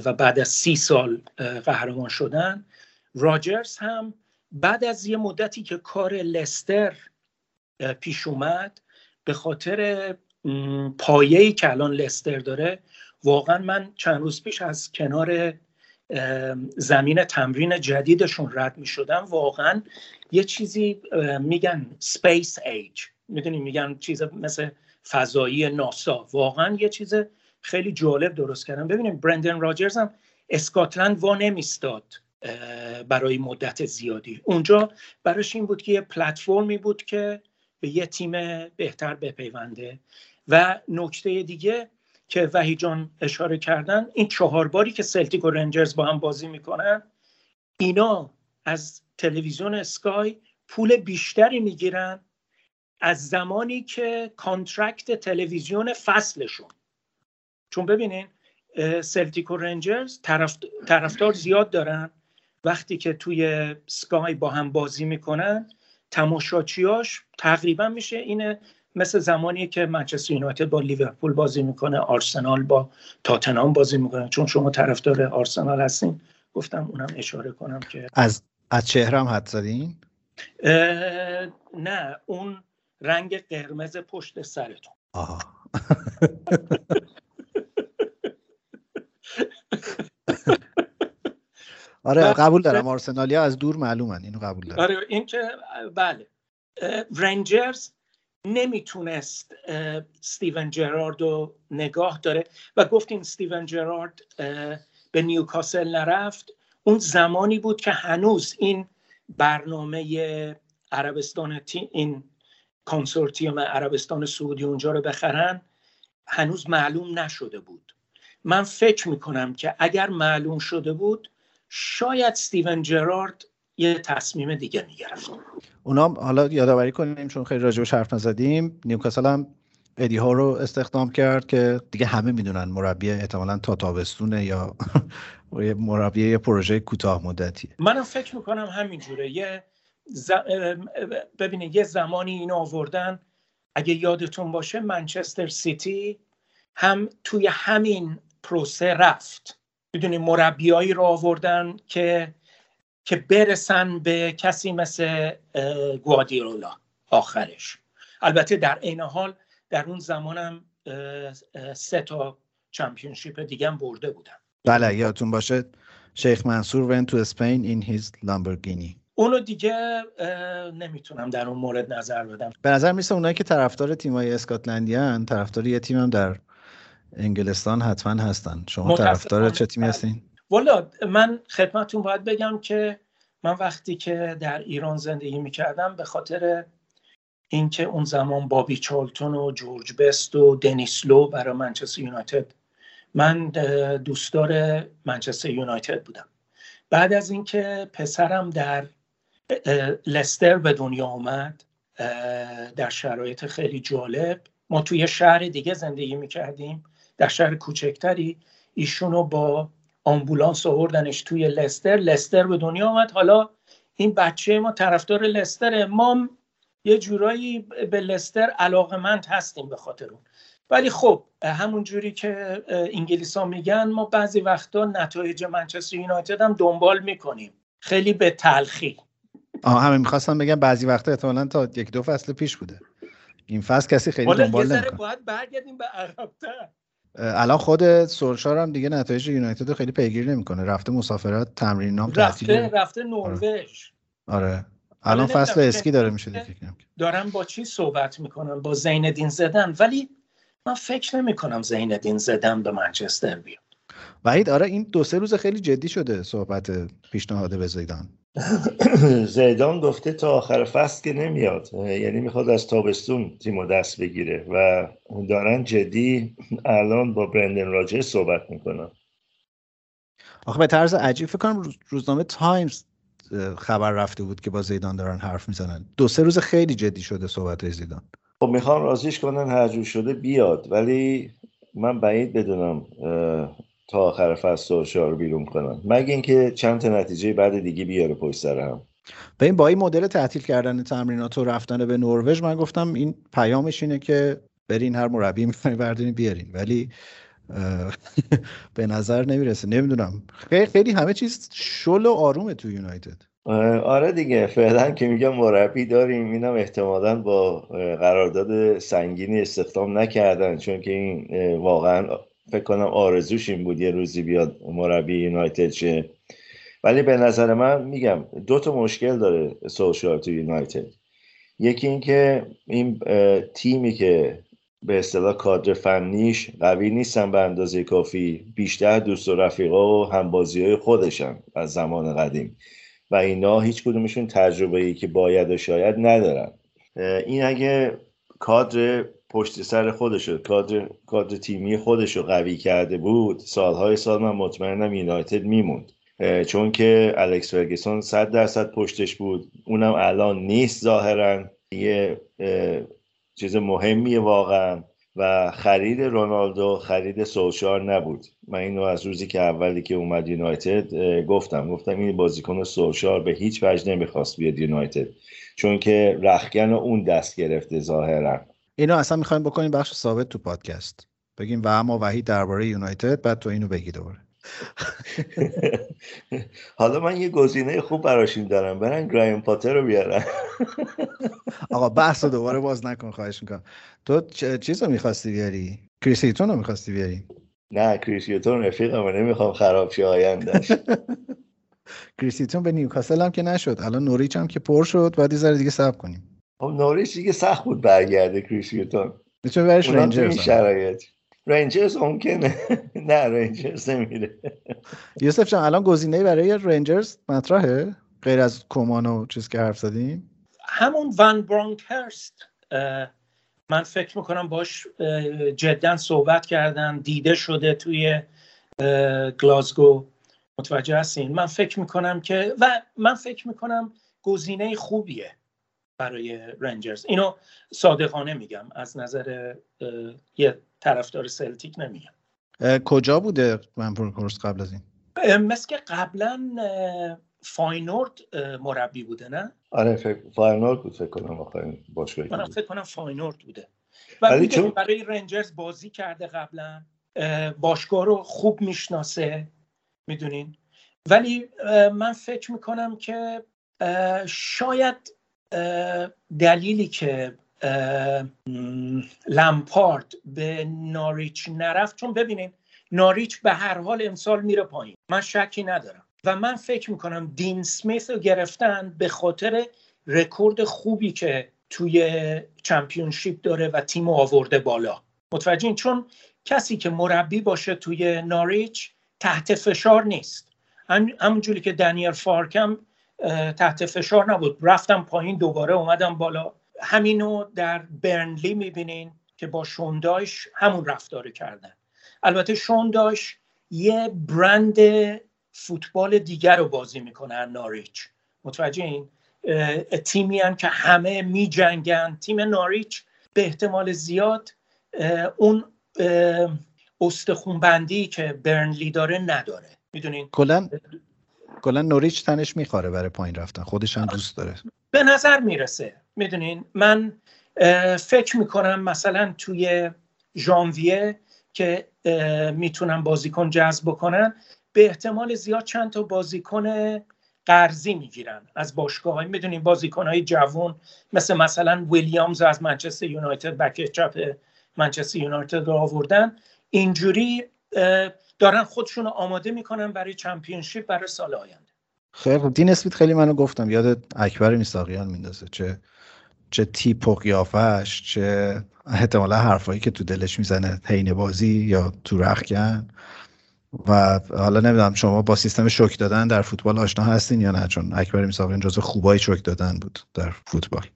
و بعد از سی سال قهرمان شدن. راجرز هم بعد از یه مدتی که کار لستر پیش اومد به خاطر پایه‌ای که الان لستر داره واقعا من چند روز پیش از کنار زمین تمرین جدیدشون رد می شدم واقعا یه چیزی میگن space age می‌دونی میگن چیز مثل فضایی ناسا. واقعا یه چیز خیلی جالب درست کردن ببینیم برندن راجرز هم اسکاتلند وا نمیستاد برای مدت زیادی. اونجا براش این بود که یه پلتفرمی بود که به یه تیم بهتر بپیونده. و نکته دیگه که وحید جان اشاره کردن این چهار باری که سلتیک و رنجرز با هم بازی می‌کنن اینا از تلویزیون اسکای پول بیشتری می‌گیرن از زمانی که contract تلویزیون فصلشون. چون ببینین سلتیک و رنجرز طرف، طرفدار زیاد دارن. وقتی که توی سکای با هم بازی می‌کنن تماشاچیاش تقریبا میشه اینه مثل زمانی که منچستر یونایتد با لیورپول بازی می‌کنه آرسنال با تاتنهام بازی می‌کنه. چون شما طرفدار آرسنال هستین گفتم اونم اشاره کنم که از از چهرم حد زدین؟ نه اون رنگ قرمز پشت سرتون. آها. [laughs] [laughs] آره. قبول دارم. آرسنالیا از دور معلومن اینو قبول دارم. آره این که بله رنجرز نمی‌تونست اه، استیون جرارد رو نگاه داره و گفتیم استیون جرارد به نیوکاسل نرفت. اون زمانی بود که هنوز این برنامه عربستان این کنسورتیوم عربستان سعودی اونجا رو بخرن هنوز معلوم نشده بود. من فکر می‌کنم که اگر معلوم شده بود شاید استیون جرارد یه تصمیم دیگه می‌گرفت. اونا حالا یادآوری کنیم چون خیلی راجبش حرف نزدیم نیوکاسل هم ادی ها رو استخدام کرد که دیگه همه می‌دونن مربی احتمالا تا تابستونه یا [laughs] مربی یه پروژه کوتاه مدتیه. منم فکر می‌کنم همینجوره. یه ز... ببینید یه زمانی اینو آوردن. اگه یادتون باشه منچستر سیتی هم توی همین پروسه رفت. می‌دونی مربیایی رو آوردن که که برسن به کسی مثل اه، گوادیولا آخرش. البته در عین حال در اون زمانم سه تا چمپیونشیپ دیگه هم برده بودن. بله یادتون باشه شیخ منصور went to Spain in his Lamborghini. اونو دیگه نمی‌تونم در اون مورد نظر بدم. به نظر میسه اونایی که طرفدار تیمای اسکاتلندیان طرفدار یه تیم هم در انگلستان حتما هستن. شما طرفدار چه تیمی. هستین؟ والا من خدمتتون باید بگم که من وقتی که در ایران زندگی می‌کردم به خاطر اینکه اون زمان بابی چالتون و جورج بست و دنیس لو برای منچستر یونایتد. من دوستدار منچستر یونایتد بودم. بعد از اینکه پسرم در لستر به دنیا آمد در شرایط خیلی جالب ما توی شهر دیگه زندگی می‌کردیم. در شهر کوچکتری ایشونو با آمبولانس آوردنش توی لستر. لستر به دنیا آمد. حالا این بچه ما طرفدار لستر ما یه جورایی به لستر علاقمند هستیم به خاطر اون. ولی خب همون جوری که انگلیس ها میگن ما بعضی وقتا نتایج منچستر یونایتد هم دنبال می‌کنیم. خیلی به تلخی. آها همه می‌خواستم بگم بعضی وقتا احتمالا تا یک دو فصل پیش بوده. این فصل کسی خیلی دنبال نمی‌کنه. باید برگردیم به عقب‌تر. الان خود سولشار هم دیگه نتایج یونایتد رو خیلی پیگیری نمی‌کنه. رفته مسافرت تمرین نام رفته تعطیل. رفته نروژ. آره. الان نمی‌دونم فصل اسکی داره میشه دیگه. دارن با چی صحبت می‌کنن؟ با زیندین زدن. ولی من فکر نمی کنم زیندین زدن به منچستر بیاد. وحید آره این دو سه روز خیلی جدی شده صحبت پیشنهاد به زیدان. [coughs] زیدان گفته تا آخر فصل که نمیاد. یعنی می‌خواد از تابستون تیم دست بگیره و دارن جدی الان با برندن راجر صحبت می‌کنن. آخه به طرز عجیب فکر کنم روز- روزنامه تایمز خبر رفته بود که با زیدان دارن حرف می‌زنن. دو سه روز خیلی جدی شده صحبت زیدان. خب می‌خوان راضیش کنن هر جور شده بیاد. ولی من بعید بدونم تا آخر فصل سولشار رو بیرون کنن. مگه اینکه چند تا نتیجه بعد دیگه بیاره پشت سر هم. به این با این مدل تعطیل کردن تمرینات و رفتن به نروژ من گفتم این پیامش اینه که برین هر مربی می‌خواین بردارین بیارین. ولی [laughs] به نظر نمی‌رسه. نمی‌دونم. خیلی خیلی همه چیز شل و آرومه تو یونایتد. آره دیگه. فعلا که میگم مربی داریم اینم احتمالا با قرارداد سنگینی استخدام نکردن. چون که این واقعا فکر کنم آرزوش این بود یه روزی بیاد مربی یونایتد شه. ولی به نظر من میگم دو تا مشکل داره سولشار تو یونایتد. یکی اینکه این تیمی که به اصطلاح کادر فنیش قوی نیستن به اندازه کافی بیشتر دوست و رفیقا و همبازی های خودشن از زمان قدیم. و اینا هیچ کدومشون تجربه ای که باید و شاید ندارن. این اگه کادر پشت سر خودشو کادر کادر تیمی خودشو قوی کرده بود. سالهای سال من مطمئنم یونایتد میموند. چون که الکس فرگسون صد درصد پشتش بود. اونم الان نیست ظاهرا. یه چیز مهمیه واقعا. و خرید رونالدو خرید سولشار نبود. من اینو از روزی که اولی که اومد یونایتد گفتم. گفتم این بازیکن سولشار به هیچ وجه نمی‌خواست بیاد یونایتد. چون که رخکن اون دست گرفته ظاهرا. اینو اصلا می‌خوایم بکنیم بخش ثابت تو پادکست. بگیم و اما وحید درباره یونایتد بعد تو اینو بگی دوباره. [laughs] حالا من یه گزینه خوب براشون دارم برن گرایم پاتر رو بیارن. [laughs] آقا بحث رو دوباره باز نکن خواهش می‌کنم. تو چیز رو می‌خواستی بیاری؟ کریس هیتون رو می‌خواستی بیاری؟ نه کریسیوتون رفیقم نمی‌خوام خراب شه آیندهش [laughs] کریس هیتون به نیوکاسل هم که نشد. الان نوریچ هم که پر شد. بعد یه ذره دیگه صبر کنیم. خب نوریش دیگه سخت بود برگرده کریسیوتون می‌تونه برش رنجرز هم. شرایط. رنجرز ممکنه. [laughs] نه رنجرز نمیره. یوسف جان الان گزینه برای رنجرز مطرحه؟ غیر از کومان و چیز که حرف زدیم؟ همون ون برانکرست من فکر می‌کنم باهاش جدا صحبت کردن دیده شده توی گلاسگو. متوجه هستین؟ من فکر می‌کنم که و من فکر می‌کنم گزینه خوبیه. برای رنجرز. اینو صادقانه میگم از نظر یه طرفدار سلتیک نمیگم. کجا بوده من course قبل از این؟ مثل اینکه قبلا فاینورد مربی بوده نه؟ آره فکر فاینال بود فکر کنم آخرین باشگاهی من. فکر کنم فاینورد بوده. و ولی چون- برای رنجرز بازی کرده قبلا اه، باشگاه رو خوب می‌شناسه می‌دونین؟ ولی من فکر می‌کنم که شاید دلیلی که لمپارد به ناریچ نرفت چون ببینین ناریچ به هر حال امسال میره پایین. من شکی ندارم. و من فکر می‌کنم دین سمیث رو گرفتن به خاطر رکورد خوبی که توی چمپیونشیپ داره و تیم آورده بالا. متوجهین؟ چون کسی که مربی باشه توی ناریچ تحت فشار نیست. هم- همونجوری که دنیل فارکم تحت فشار نبود. رفتم پایین دوباره اومدم بالا. همینو در برنلی می‌بینین که با شونداش همون رفتار کردن. البته شونداش یه برند فوتبال دیگر رو بازی می‌کنن ناریچ. متوجه این؟ تیمی هم که همه می جنگن تیم ناریچ به احتمال زیاد اون استخونبندی که برنلی داره نداره. می‌دونین؟ کلا کلا نوریچ تنش میخواره برای پایین رفتن. خودش هم دوست داره. به نظر می‌رسه. می‌دونین؟ من فکر می‌کنم مثلا توی ژانویه که می‌تونن بازیکن جذب بکنن به احتمال زیاد چند تا بازیکن قرضی می‌گیرن از باشگاه های می‌دونین؟ بازیکن های جوون مثل مثلا ویلیامز از منچستر یونایتد بک چپ منچستر یونایتد رو آوردن. اینجوری دارن خودشون آماده می‌کنن برای چمپیونشیپ برای سال آینده. خیلی خوب دین اسمیت خیلی منو گفتم. یاد اکبر میساقیان میندازه. چه چه تیپ و قیافش چه احتمالا حرفایی که تو دلش می‌زنه. حین بازی یا تو رخکن و حالا نمی‌دونم شما با سیستم شوک دادن در فوتبال آشنا هستین یا نه؟ چون اکبر میساقیان جزو خوبای شوک دادن بود در فوتبال.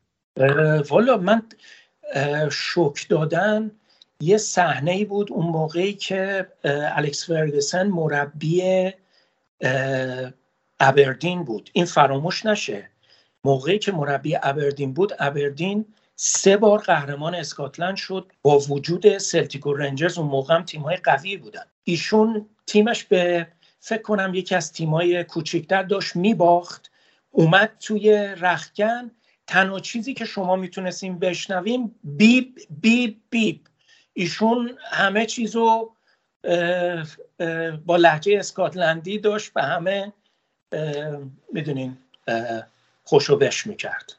والا من شوک دادن یه صحنه ای بود اون موقعی که الکس فرگسن مربی ابردین بود. این فراموش نشه. موقعی که مربی ابردین بود ابردین سه بار قهرمان اسکاتلند شد. با وجود سلتیک و رنجرز اون موقع هم تیمای قوی بودن. ایشون تیمش به فکر کنم یکی از تیمای کوچیکتر داشت میباخت اومد توی رخکن تنها چیزی که شما می‌تونستیم بشنویم بیب بیب بیب. ایشون همه چیزو اه، اه، با لحجه اسکاتلندی داشت به همه می‌دونین خوشو بش می‌کرد.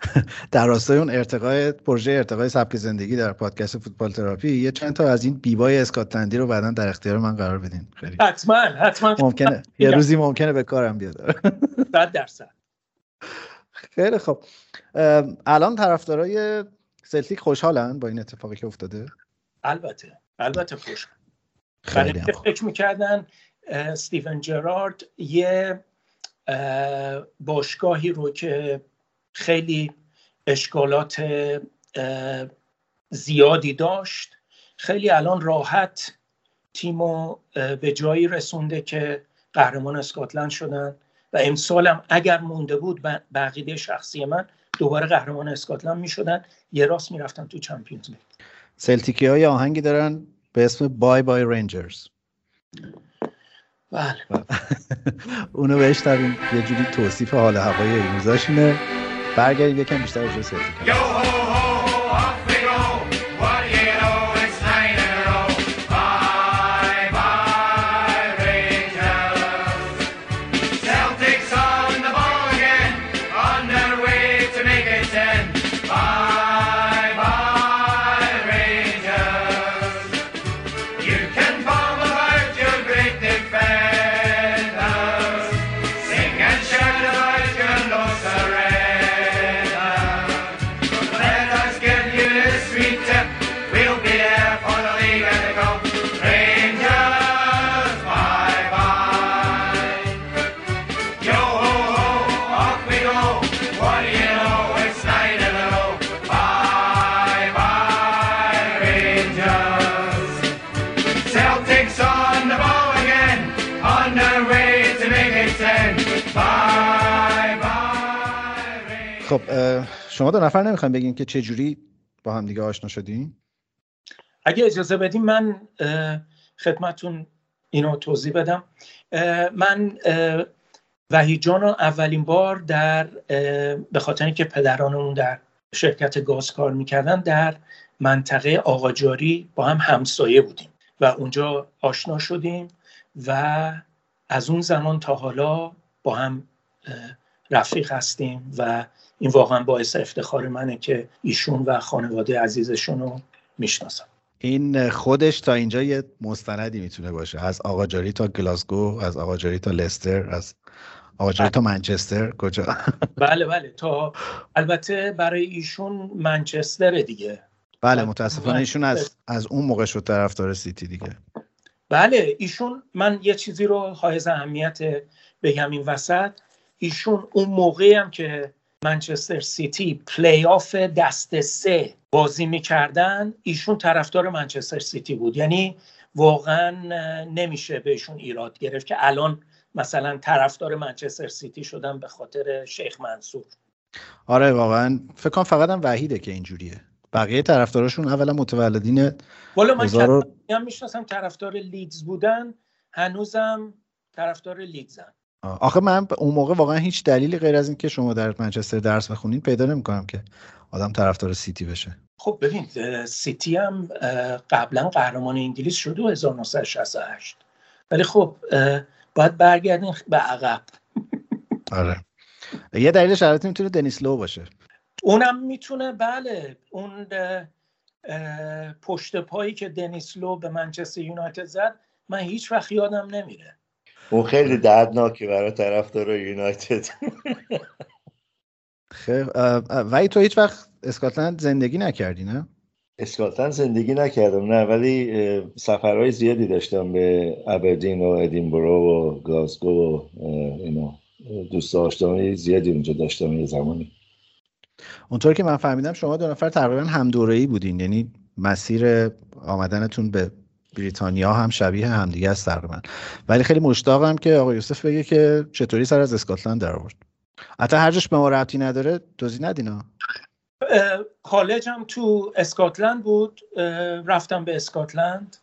[laughs] در راستای اون ارتقای پروژه ارتقای سبک زندگی در پادکست فوتبال تراپی یه چند تا از این بیبای اسکاتلندی رو بعدا در اختیار من قرار بدین. خیلی. حتما حتما. ممکنه. [laughs] یه روزی ممکنه به کارم بیاد. [laughs] صد درصد. خیلی خب الان طرفدارای سلتیک خوشحالن با این اتفاقی که افتاده؟ البته البته خوش. برای خیلی خوب. فکر می‌کردن استیون جرارد یه اه، باشگاهی رو که خیلی اشکالات زیادی داشت خیلی الان راحت تیمو به جایی رسونده که قهرمان اسکاتلند شدن. و امسالم اگر مونده بود ب- به عقیده شخصی من دوباره قهرمان اسکاتلند می‌شدن. یه راست می‌رفتن تو چمپیونز لیگ. سلتیکی های آهنگی دارن به اسم بای بای رنجرز بله. [laughs] اونو بشنویم. یه جوری توصیف حال هوای این روزاشونه. برگردیم یکم بیشتر راجع به خب شما دو نفر نمی‌خوایم بگین که چه جوری با هم دیگه آشنا شدین؟ اگه اجازه بدیم من خدمتون اینو توضیح بدم. من وحید جان اولین بار در به خاطر اینکه پدرانمون در شرکت گاز کار می‌کردن در منطقه آقاجاری با هم همسایه بودیم و اونجا آشنا شدیم و از اون زمان تا حالا با هم رفیق هستیم و این واقعا باعث افتخار منه که ایشون و خانواده عزیزشون رو می‌شناسم. این خودش تا اینجا یه مستندی می‌تونه باشه. از آقاجاری تا گلاسگو از آقاجاری تا لستر از آقاجاری تا منچستر. کجا؟ [laughs] بله بله. تا البته برای ایشون منچستر دیگه. بله متاسفانه ایشون از از اون موقع شد طرفدار سیتی دیگه. بله ایشون من یه چیزی رو حائز اهمیت بگم این وسط. ایشون اون موقعی هم که منچستر سیتی play-off دسته سه بازی می‌کردن ایشون طرفدار منچستر سیتی بود. یعنی واقعا نمیشه بهشون ایراد گرفت که الان مثلا طرفدار منچستر سیتی شدن به خاطر شیخ منصور. آره واقعا. فکر کنم فقط هم وحیده که اینجوریه. بقیه طرفداراشون اولا متولدین والا من هزار و- کسایی هم می‌شناسم طرفدار لیدز بودن هنوزم طرفدار لیدزن. آخه من اون موقع واقعا هیچ دلیلی غیر از اینکه شما در منچستر درس بخونید پیدا نمی‌کنم که آدم طرفدار سیتی بشه. خب ببین سیتی هم قبلا قهرمان انگلیس شده 1968 ولی خب باید برگردین به عقب. [laughs] آره. یه دلیلش البته می‌تونه دنیس لو باشه. اونم می‌تونه بله. اون پشت پایی که دنیس لو به منچستر یونایتد زد من هیچ وقت یادم نمیره. اون خیلی دردناکه برای طرفدار یونایتد. [laughs] خیلی ولی تو هیچ وقت اسکاتلند زندگی نکردی نه؟ اسکاتلند زندگی نکردم نه ولی سفرهای زیادی داشتم به ابردین و ادینبرو و گلاسگو و اینا دوست داشتم زیادی اونجا داشتم یه زمانی. اونطور که من فهمیدم شما دو نفر تقریبا هم دوره‌ای بودین یعنی مسیر آمدنتون به بریتانیا هم شبیه همدیگه است تقریبا ولی خیلی مشتاقم که آقای یوسف بگه که چطوری سر از اسکاتلند در آورد. حتی هر جاش به ما ربطی نداره توضیح ندینا؟ اه، کالجم تو اسکاتلند بود رفتم به اسکاتلند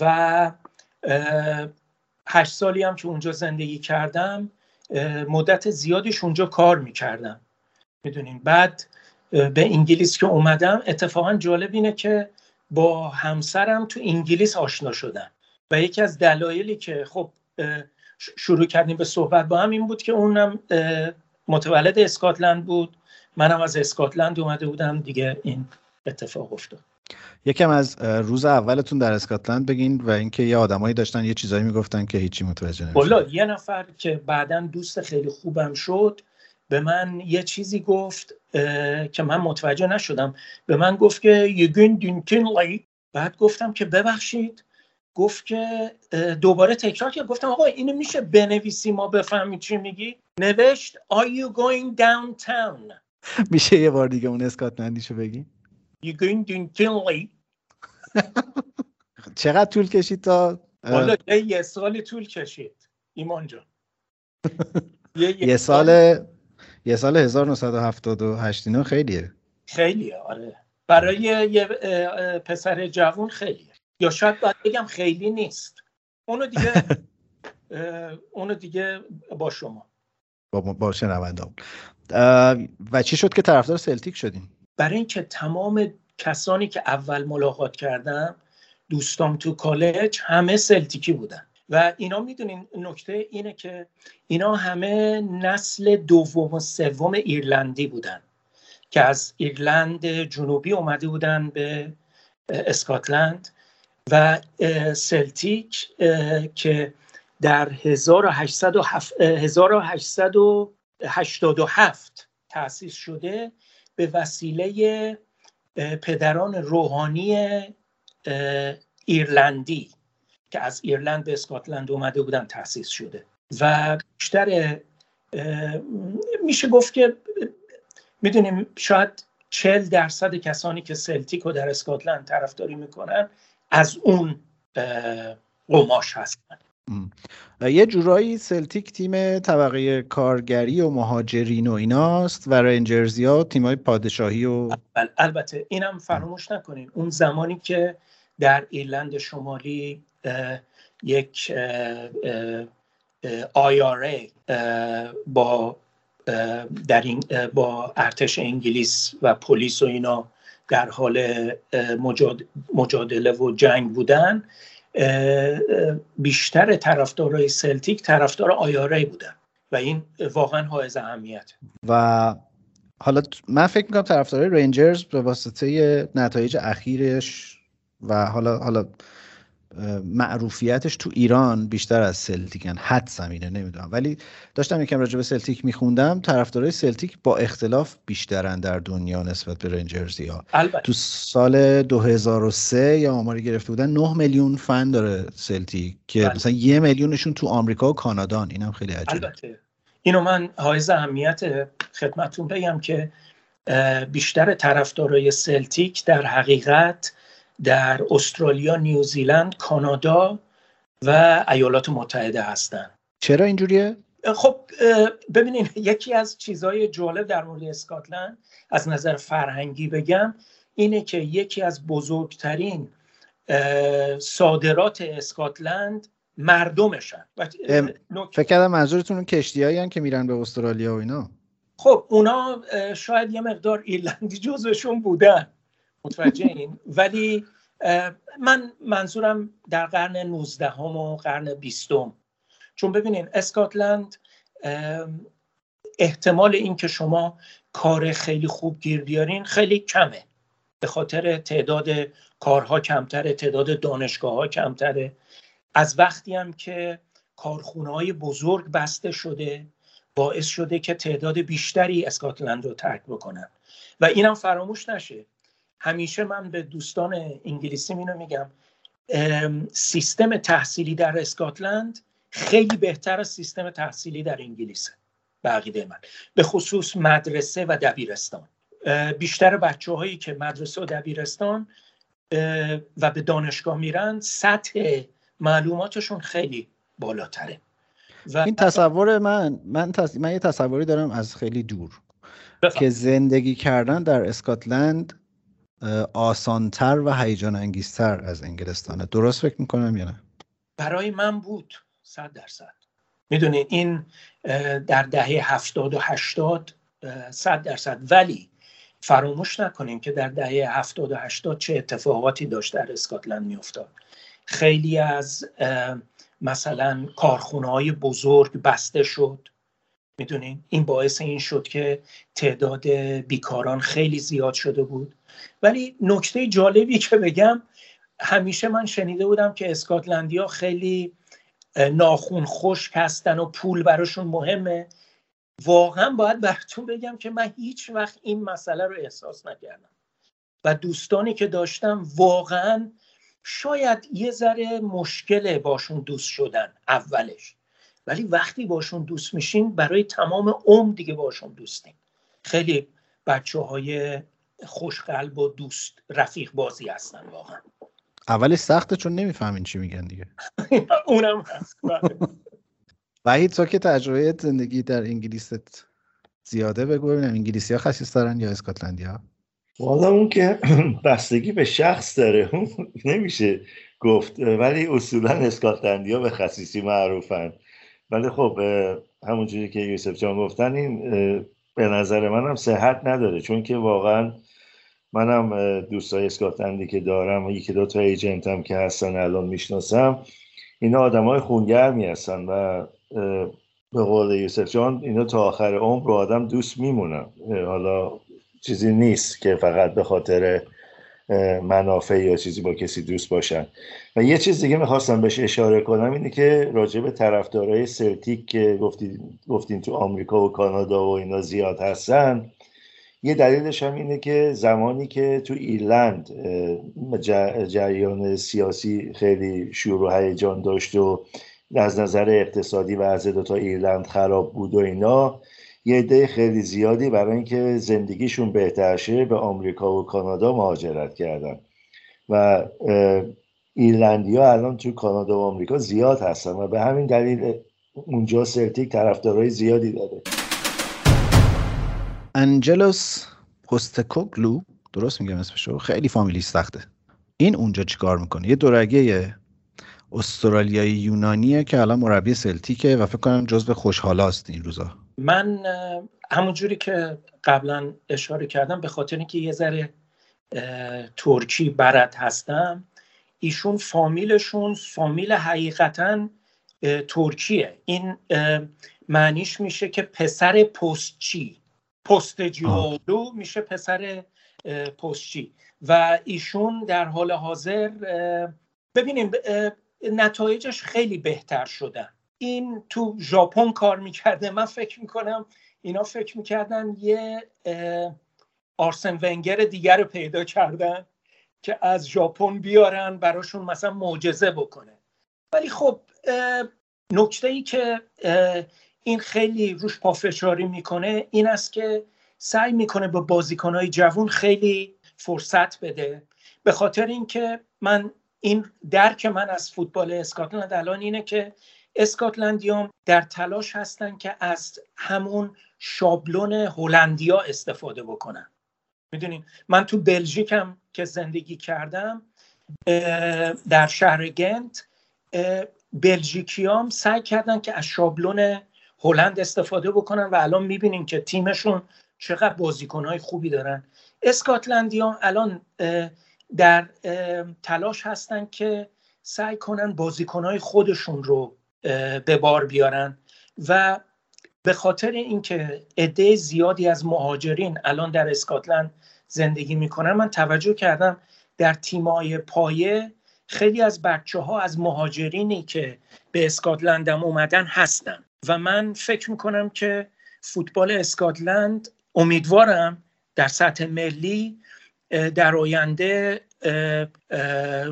و هشت سالی هم که اونجا زندگی کردم مدت زیادیش اونجا کار می‌کردم. می‌دونین؟ بعد به انگلیس که اومدم اتفاقا جالب اینه که با همسرم تو انگلیس آشنا شدم. و یکی از دلایلی که خب شروع کردیم به صحبت با هم این بود که اونم متولد اسکاتلند بود. منم از اسکاتلند اومده بودم. دیگه این اتفاق افتاد. یکم از روز اولتون در اسکاتلند بگین و اینکه یه آدمایی داشتن یه چیزایی می‌گفتن که هیچی متوجه والا یه نفر که بعدا دوست خیلی خوبم شد به من یه چیزی گفت که من متوجه نشدم. به من گفت که یگین دینکینلی بعد گفتم که ببخشید. گفت که دوباره تکرار کرد. گفتم آقا اینو میشه بنویسی؟ ما بفهمیم چی میگی. نوشت Are you going downtown? میشه یه بار دیگه اون اسکاتلندیشو بگی؟ یگین دینکینلی [laughs] چقدر طول کشید تا والا یه سال طول کشید. ایمان جان. [laughs] یه سال یه سال 1978 اینا خیلیه. خیلیه آره. برای یه پسر جوون خیلیه. یا شاید باید بگم خیلی نیست. اونو دیگه [laughs] اونو دیگه با شما. با با شنونده‌مون. اه، و چی شد که طرفدار سلتیک شدین؟ برای اینکه تمام کسانی که اول ملاقات کردم دوستام تو کالج همه سلتیکی بودن. و اینا می‌دونین نکته اینه که اینا همه نسل دوم و سوم ایرلندی بودن که از ایرلند جنوبی اومده بودن به اسکاتلند و سلتیک که در 1807 اه، 1887 تأسیس شده به وسیله پدران روحانی ایرلندی. که از ایرلند به اسکاتلند اومده بودن تأسیس شده. و بیشتر میشه گفت که می‌دونیم شاید چل درصد کسانی که سلتیک رو در اسکاتلند طرفداری می‌کنن از اون قماش هستن. یه جورایی سلتیک تیم طبقه کارگری و مهاجرین و ایناست و رنجرزی ها تیمای پادشاهی و بل- البته اینم فراموش نکنین. اون زمانی که در ایرلند شمالی یک IRA با در این با ارتش انگلیس و پلیس و اینا در حال مجادله و جنگ بودن بیشتر طرفدارای سلتیک طرفدار IRA بودن و این واقعا حائز اهمیت. و حالا من فکر می‌کنم طرفدارای رنجرز به واسطه نتایج اخیرش و حالا حالا معروفیتش تو ایران بیشتر از سلتیکن. حدسم اینه نمی‌دونم. ولی داشتم یکم راجع به سلتیک میخوندم. طرفدارای سلتیک با اختلاف بیشترن در دنیا نسبت به رنجرزی ها البته. تو سال 2003 یا آماری گرفته بودن. 9 میلیون فن داره سلتیک که بله. مثلا یه میلیونشون تو آمریکا و کانادان. اینم خیلی عجیبه. البته. اینو من حائز اهمیت خدمتون بگم که بیشتر طرفدارای سلتیک در حقیقت در استرالیا، نیوزیلند، کانادا و ایالات متحده هستند. چرا اینجوریه؟ خب اه، ببینید یکی از چیزهای جالب در مورد اسکاتلند از نظر فرهنگی بگم اینه که یکی از بزرگترین صادرات اسکاتلند مردمشن. فکر کردم منظورتون اون کشتیایی که میرن به استرالیا و اینا. خب اونا شاید یه مقدار ایرلندی جزوشون بودن. متوجه این. ولی من منظورم در قرن 19 هم و قرن 20 چون ببینین اسکاتلند احتمال این که شما کار خیلی خوب گیر بیارین خیلی کمه. به خاطر تعداد کارها کمتره تعداد دانشگاه ها کمتره. از وقتی هم که کارخونه های بزرگ بسته شده باعث شده که تعداد بیشتری اسکاتلند رو ترک بکنن. و اینم فراموش نشه. همیشه من به دوستان انگلیسی اینو میگم سیستم تحصیلی در اسکاتلند خیلی بهتر از سیستم تحصیلی در انگلیسه به عقیده من به خصوص مدرسه و دبیرستان بیشتر بچه هایی که مدرسه و دبیرستان و به دانشگاه میرن سطح معلوماتشون خیلی بالاتره و این تصور من من, تص... من یه تصوری دارم از خیلی دور بفرمایید. که زندگی کردن در اسکاتلند آسانتر و هیجان انگیزتر از انگلستانه. درست فکر می‌کنم یا نه؟ برای من بود صد درصد. می‌دونید این در دهه هفتاد و هشتاد صد درصد. ولی فراموش نکنیم که در دهه هفتاد و هشتاد چه اتفاقاتی داشت در اسکاتلند میافتاد. خیلی از مثلا کارخونه های بزرگ بسته شد. می‌دونین؟ این باعث این شد که تعداد بیکاران خیلی زیاد شده بود. ولی نکته جالبی که بگم همیشه من شنیده بودم که اسکاتلندیا خیلی ناخون خشک هستن و پول براشون مهمه. واقعا باید براتون بگم که من هیچ وقت این مسئله رو احساس نکردم. و دوستانی که داشتم واقعا شاید یه ذره مشکله باشون دوست شدن اولش. ولی وقتی باشون دوست میشین برای تمام عمر دیگه باشون دوستین. خیلی بچه های خوشقلب و دوست رفیق بازی هستن واقعا. اولش سخته چون نمی‌فهمین چی میگن دیگه. [laughs] اونم هست بله. وحید تو که تجربه زندگی در انگلیست زیاده بگو ببینم انگلیسی ها خصیص دارن یا اسکاتلندی ها؟ والا اون که [clears throat] بستگی به شخص داره. اون [laughs] نمیشه گفت. ولی اصولا اسکاتلندیا به خصیصی معروفن. ولی خب همونجوری که یوسف جان گفتن این به نظر منم صحت نداره. چون که واقعا منم دوستای اسکاتلندی که دارم یکی دو تا ایجنت هم که هستن الان می‌شناسم اینا آدم های خونگرمی هستن و به قول یوسف جان اینا تا آخر عمر رو آدم دوست میمونن. حالا چیزی نیست که فقط به خاطر منافع یا چیزی با کسی دوست باشن. و یه چیز دیگه می‌خواستم بهش اشاره کنم اینه که راجع به طرفدارای سلتیک که گفتید گفتین تو آمریکا و کانادا و اینا زیاد هستن یه دلیلش هم اینه که زمانی که تو ایرلند جریان سیاسی خیلی شور و هیجان داشت و از نظر اقتصادی وضع دوتا ایرلند خراب بود و اینا یه عده خیلی زیادی برای اینکه زندگیشون بهتر شه به آمریکا و کانادا مهاجرت کردن. و ایرلندیا الان تو کانادا و آمریکا زیاد هستن و به همین دلیل اونجا سلتیک طرفدارای زیادی داره. انجلوس پستکوگلو درست میگم اسمشو؟ خیلی فامیلی سخته. این اونجا چیکار می‌کنه؟ یه دورگه استرالیایی یونانیه که الان مربی سلتیکه و فکر کنم جزو خوشحالاست این روزا. من اه، همونجوری که قبلا اشاره کردم به خاطر اینکه یه ذره ترکی برد هستم ایشون فامیلشون فامیل حقیقتا ترکیه. این معنیش میشه که پسر پستچی. پستجیولو میشه پسر پستچی. و ایشون در حال حاضر ببینیم نتایجش خیلی بهتر شدن. این تو ژاپن کار می‌کرده. من فکر می‌کنم اینا فکر می‌کردن یه آرسن ونگر دیگر رو پیدا کردن که از ژاپن بیارن براشون مثلا معجزه بکنه. ولی خب نکته ای که این خیلی روش پافشاری می‌کنه این است که سعی می‌کنه به بازیکنهای جوون خیلی فرصت بده. به خاطر اینکه من این درک من از فوتبال اسکاتلند الان اینه که اسکاتلندیام در تلاش هستن که از همون شابلون هلندیا استفاده بکنن. می‌دونین؟ من تو بلژیکم که زندگی کردم در شهر گنت بلژیکیام سعی کردن که از شابلون هلند استفاده بکنن و الان می‌بینیم که تیمشون چقدر بازیکنهای خوبی دارن. اسکاتلندیام الان در تلاش هستن که سعی کنن بازیکنهای خودشون رو به بار بیارن و به خاطر اینکه عده زیادی از مهاجرین الان در اسکاتلند زندگی می‌کنن من توجه کردم در تیمای پایه خیلی از بچه ها از مهاجرینی که به اسکاتلندم اومدن هستن و من فکر می‌کنم که فوتبال اسکاتلند امیدوارم در سطح ملی در آینده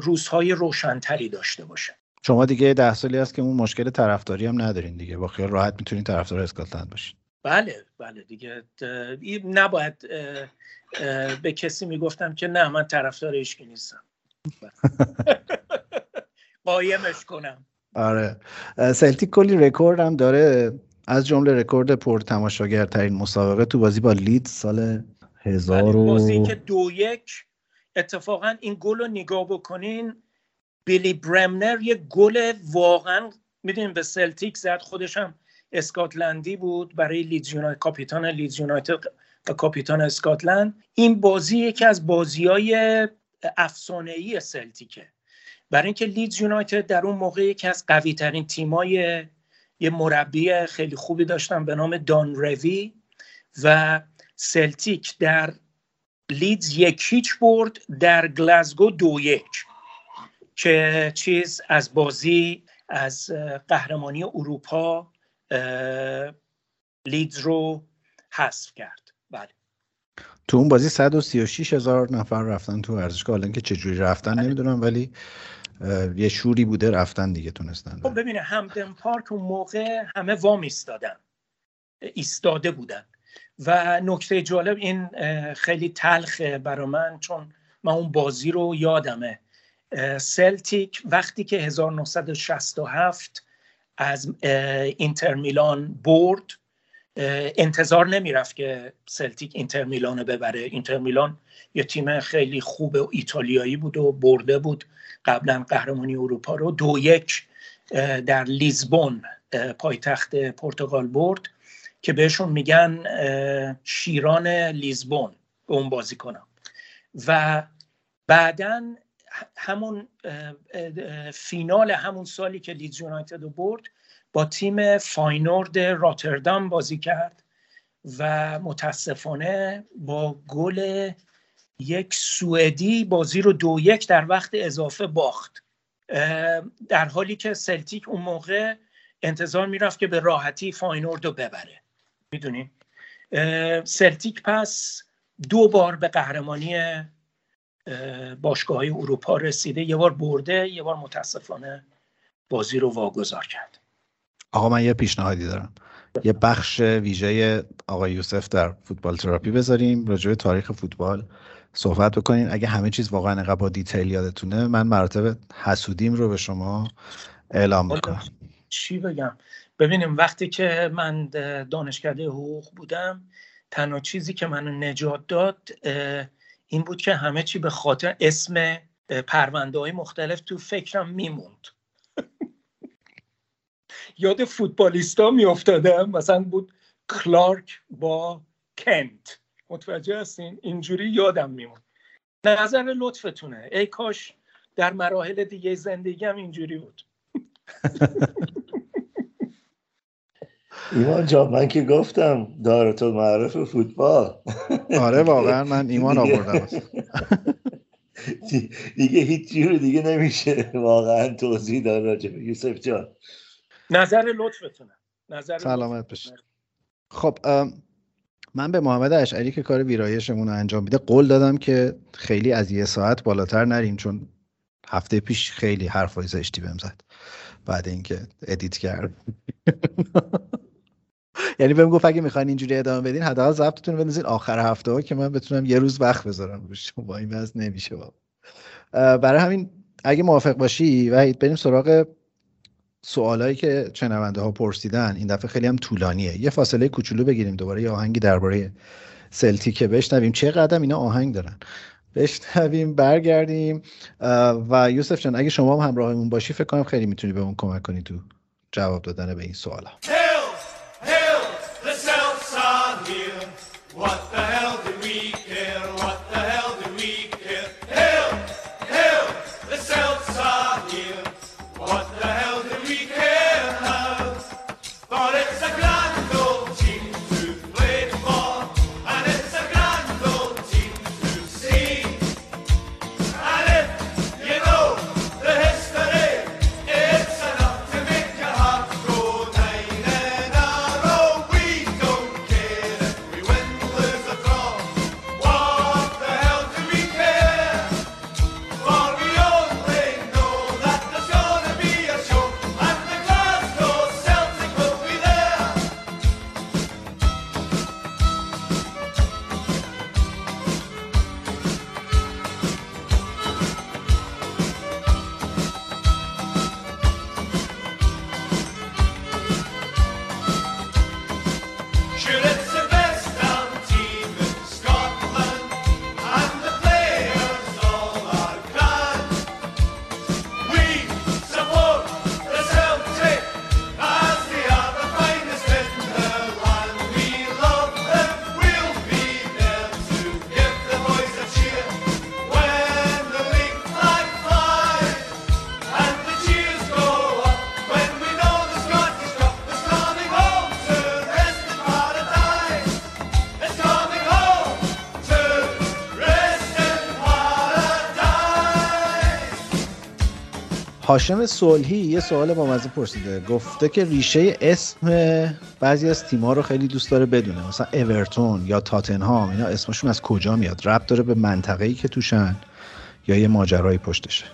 روزهای روشنتری داشته باشه. شما دیگه ده سالی هست که اون مشکل طرفداری هم ندارین دیگه. با خیال راحت می‌تونین طرفدار اسکاتلند باشین. بله بله دیگه. نباید به کسی می‌گفتم که نه من طرفدار هیچکی نیستم. [laughs] قایمش کنم. آره. سلتیک کلی رکورد هم داره. از جمله رکورد پر تماشاگرترین مسابقه تو بازی با لیدز سال هزار و بازی که دو یک اتفاقا این گل رو نگاه بکنین بیلی برمنر یه گل واقعا می‌دونیم به سلتیک زد خودش هم اسکاتلندی بود برای لیدز یونایتد کاپیتان لیدز یونایتد و کاپیتان اسکاتلند. این بازی یکی از بازی های افسانه ای سلتیکه. برای اینکه لیدز یونایتد در اون موقع یکی از قوی ترین تیمای یه مربی خیلی خوبی داشتن به نام دان ریوی و سلتیک در لیدز یک هیچ برد در گلاسگو دو یک. که چیز از بازی از قهرمانی اروپا لیدز رو حذف کرد. بله. تو اون بازی 136 هزار نفر رفتن تو ورزشگاه. حالا اینکه چجوری رفتن نمی‌دونم ولی یه شوری بوده رفتن دیگه تونستن. خب ببینه همدن پارک اون موقع همه وام ایستادن ایستاده بودن. و نکته جالب این خیلی تلخه برا من چون من اون بازی رو یادمه. سلتیک وقتی که 1967 از اینتر میلان برد انتظار نمی‌رفت که سلتیک اینتر میلان رو ببره. اینتر میلان یه تیم خیلی خوب ایتالیایی بود و برده بود قبلا قهرمانی اروپا رو. دو یک در لیزبون پایتخت پرتغال برد. که بهشون میگن شیران لیزبون به اون بازی کنم. و بعدا همون فینال همون سالی که لیدز یونایتد رو برد با تیم فاینورد راتردام بازی کرد و متاسفانه با گل یک سوئدی بازی رو دو یک در وقت اضافه باخت. در حالی که سلتیک اون موقع انتظار می‌رفت که به راحتی فاینورد رو ببره. می‌دونین سلتیک پس دو بار به قهرمانی باشگاه های اروپا رسیده. یه بار برده یه بار متاسفانه بازی رو واگذار کرد. آقا من یه پیشنهادی دارم. یه بخش ویژه آقای یوسف در فوتبال تراپی بذاریم راجع به تاریخ فوتبال صحبت بکنیم اگه همه چیز واقعا انقدر با detail یادتونه من مراتب حسودیم رو به شما اعلام می‌کنم. چی بگم؟ ببینیم وقتی که من دانشکده حقوق بودم تنها چیزی که منو نجات داد این بود که همه چی به خاطر اسم پرونده های مختلف تو فکرم میموند. [laughs] یاد فوتبالیستا میافتادم مثلا بود کلارک با کنت. متوجه هستین؟ اینجوری یادم میموند. نظر لطفتونه. ای کاش در مراحل دیگه زندگیم اینجوری بود. [laughs] ایمان جان من که گفتم دارت معرف فوتبال. آره واقعا من ایمان آوردم دی- [laughs] دیگه هیچ جور دیگه نمیشه. واقعا توضیح داد راجع به یوسف جان. نظر لطفتونه نظر سلامت. باشی خب من به محمد اشعری که کار ویرایشمون رو انجام میده قول دادم که خیلی از یه ساعت بالاتر نریم چون هفته پیش خیلی حرفای زشتی بهم زد. بعد اینکه ادیت کرد. [laughs] یعنی بهم گفت اگه می‌خواین اینجوری ادامه بدین حداقل ضبطتون بندازین آخر هفته ها که من بتونم یه روز وقت بذارم روش. [laughs] با این وضع نمیشه بابا برای همین اگه موافق باشی وحید بریم سراغ سوالایی که شنونده ها پرسیدن. این دفعه خیلی هم طولانیه. یه فاصله کوچولو بگیریم دوباره یه آهنگی درباره سلتیکه بشنویم. چه قدم اینا آهنگ دارن؟ بشنویم برگردیم. و یوسف جان اگه شما هم همراهمون باشی فکر کنم خیلی می‌تونی بهمون کمک کنی تو جواب دادن به این سوالا. هاشم صلحی یه سوال با مزه پرسیده. گفته که ریشه اسم بعضی از تیم‌ها رو خیلی دوست داره بدونه. مثلا اورتون یا تاتنهام اینا اسمشون از کجا میاد؟ ربط داره به منطقه‌ای که توشن یا یه ماجرایی پشتشه؟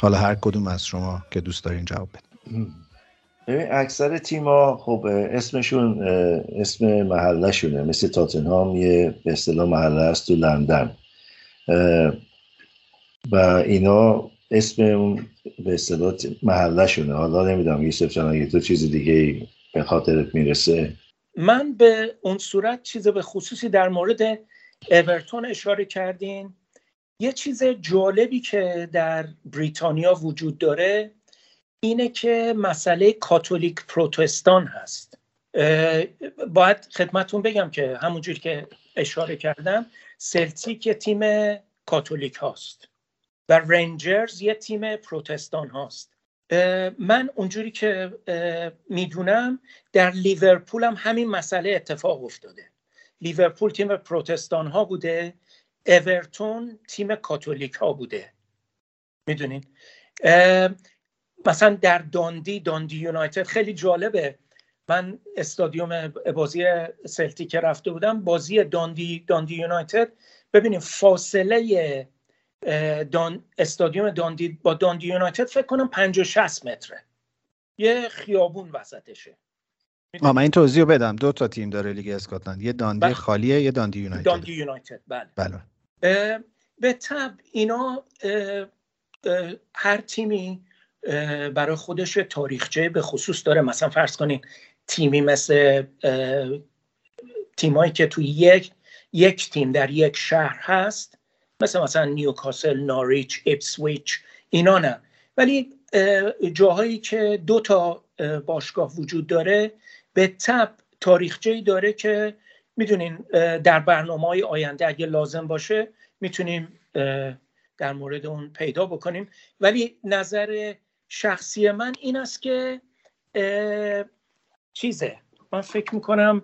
حالا هر کدوم از شما که دوست دارین جواب بدین. ببین اکثر تیما خب اسمشون اسم محله شونه مثل تاتنهام یه به اصطلاح محله است تو لندن. و اینا اسم اون به اصطلاح محله شونه. حالا نمی‌دونم یوسف جان اگه تو چیز دیگه به خاطرت می‌رسه. من به اون صورت چیز به خصوصی در مورد اورتون اشاره کردین. یه چیز جالبی که در بریتانیا وجود داره اینه که مسئله کاتولیک پروتستان هست. باید خدمتون بگم که همونجوری که اشاره کردم سلتیک تیم کاتولیک هاست. و رنجرز یه تیم پروتستان هاست. من اونجوری که می‌دونم در لیورپول هم همین مسئله اتفاق افتاده. لیورپول تیم پروتستان ها بوده اورتون تیم کاتولیک ها بوده. می‌دونین؟ مثلا در داندی داندی یونایتد خیلی جالبه. من استادیوم بازی سلتیک که رفته بودم بازی داندی داندی یونایتد. ببینیم فاصله دان استادیوم داندی با داندی یونایتد فکر کنم 50 60 متره. یه خیابون وسطشه. آه من این توضیح رو بدم. دو تا تیم داره لیگ اسکاتلند. یه داندی بله. خالیه یه داندی یونایتد. داندی یونایتد بله. بله. به طب اینا اه، اه، هر تیمی برای خودش تاریخچه به خصوص داره. مثلا فرض کنین تیمی مثل تیمایی که توی یک یک تیم در یک شهر هست مثل مثلا نیوکاسل ناریچ اپسویچ اینا نه. ولی اه، جاهایی که دو تا اه، باشگاه وجود داره به تب تاریخچه‌ای داره که می‌دونین در برنامه های آینده اگه لازم باشه می‌تونیم در مورد اون پیدا بکنیم. ولی نظر شخصی من این است که چیزه. من فکر می‌کنم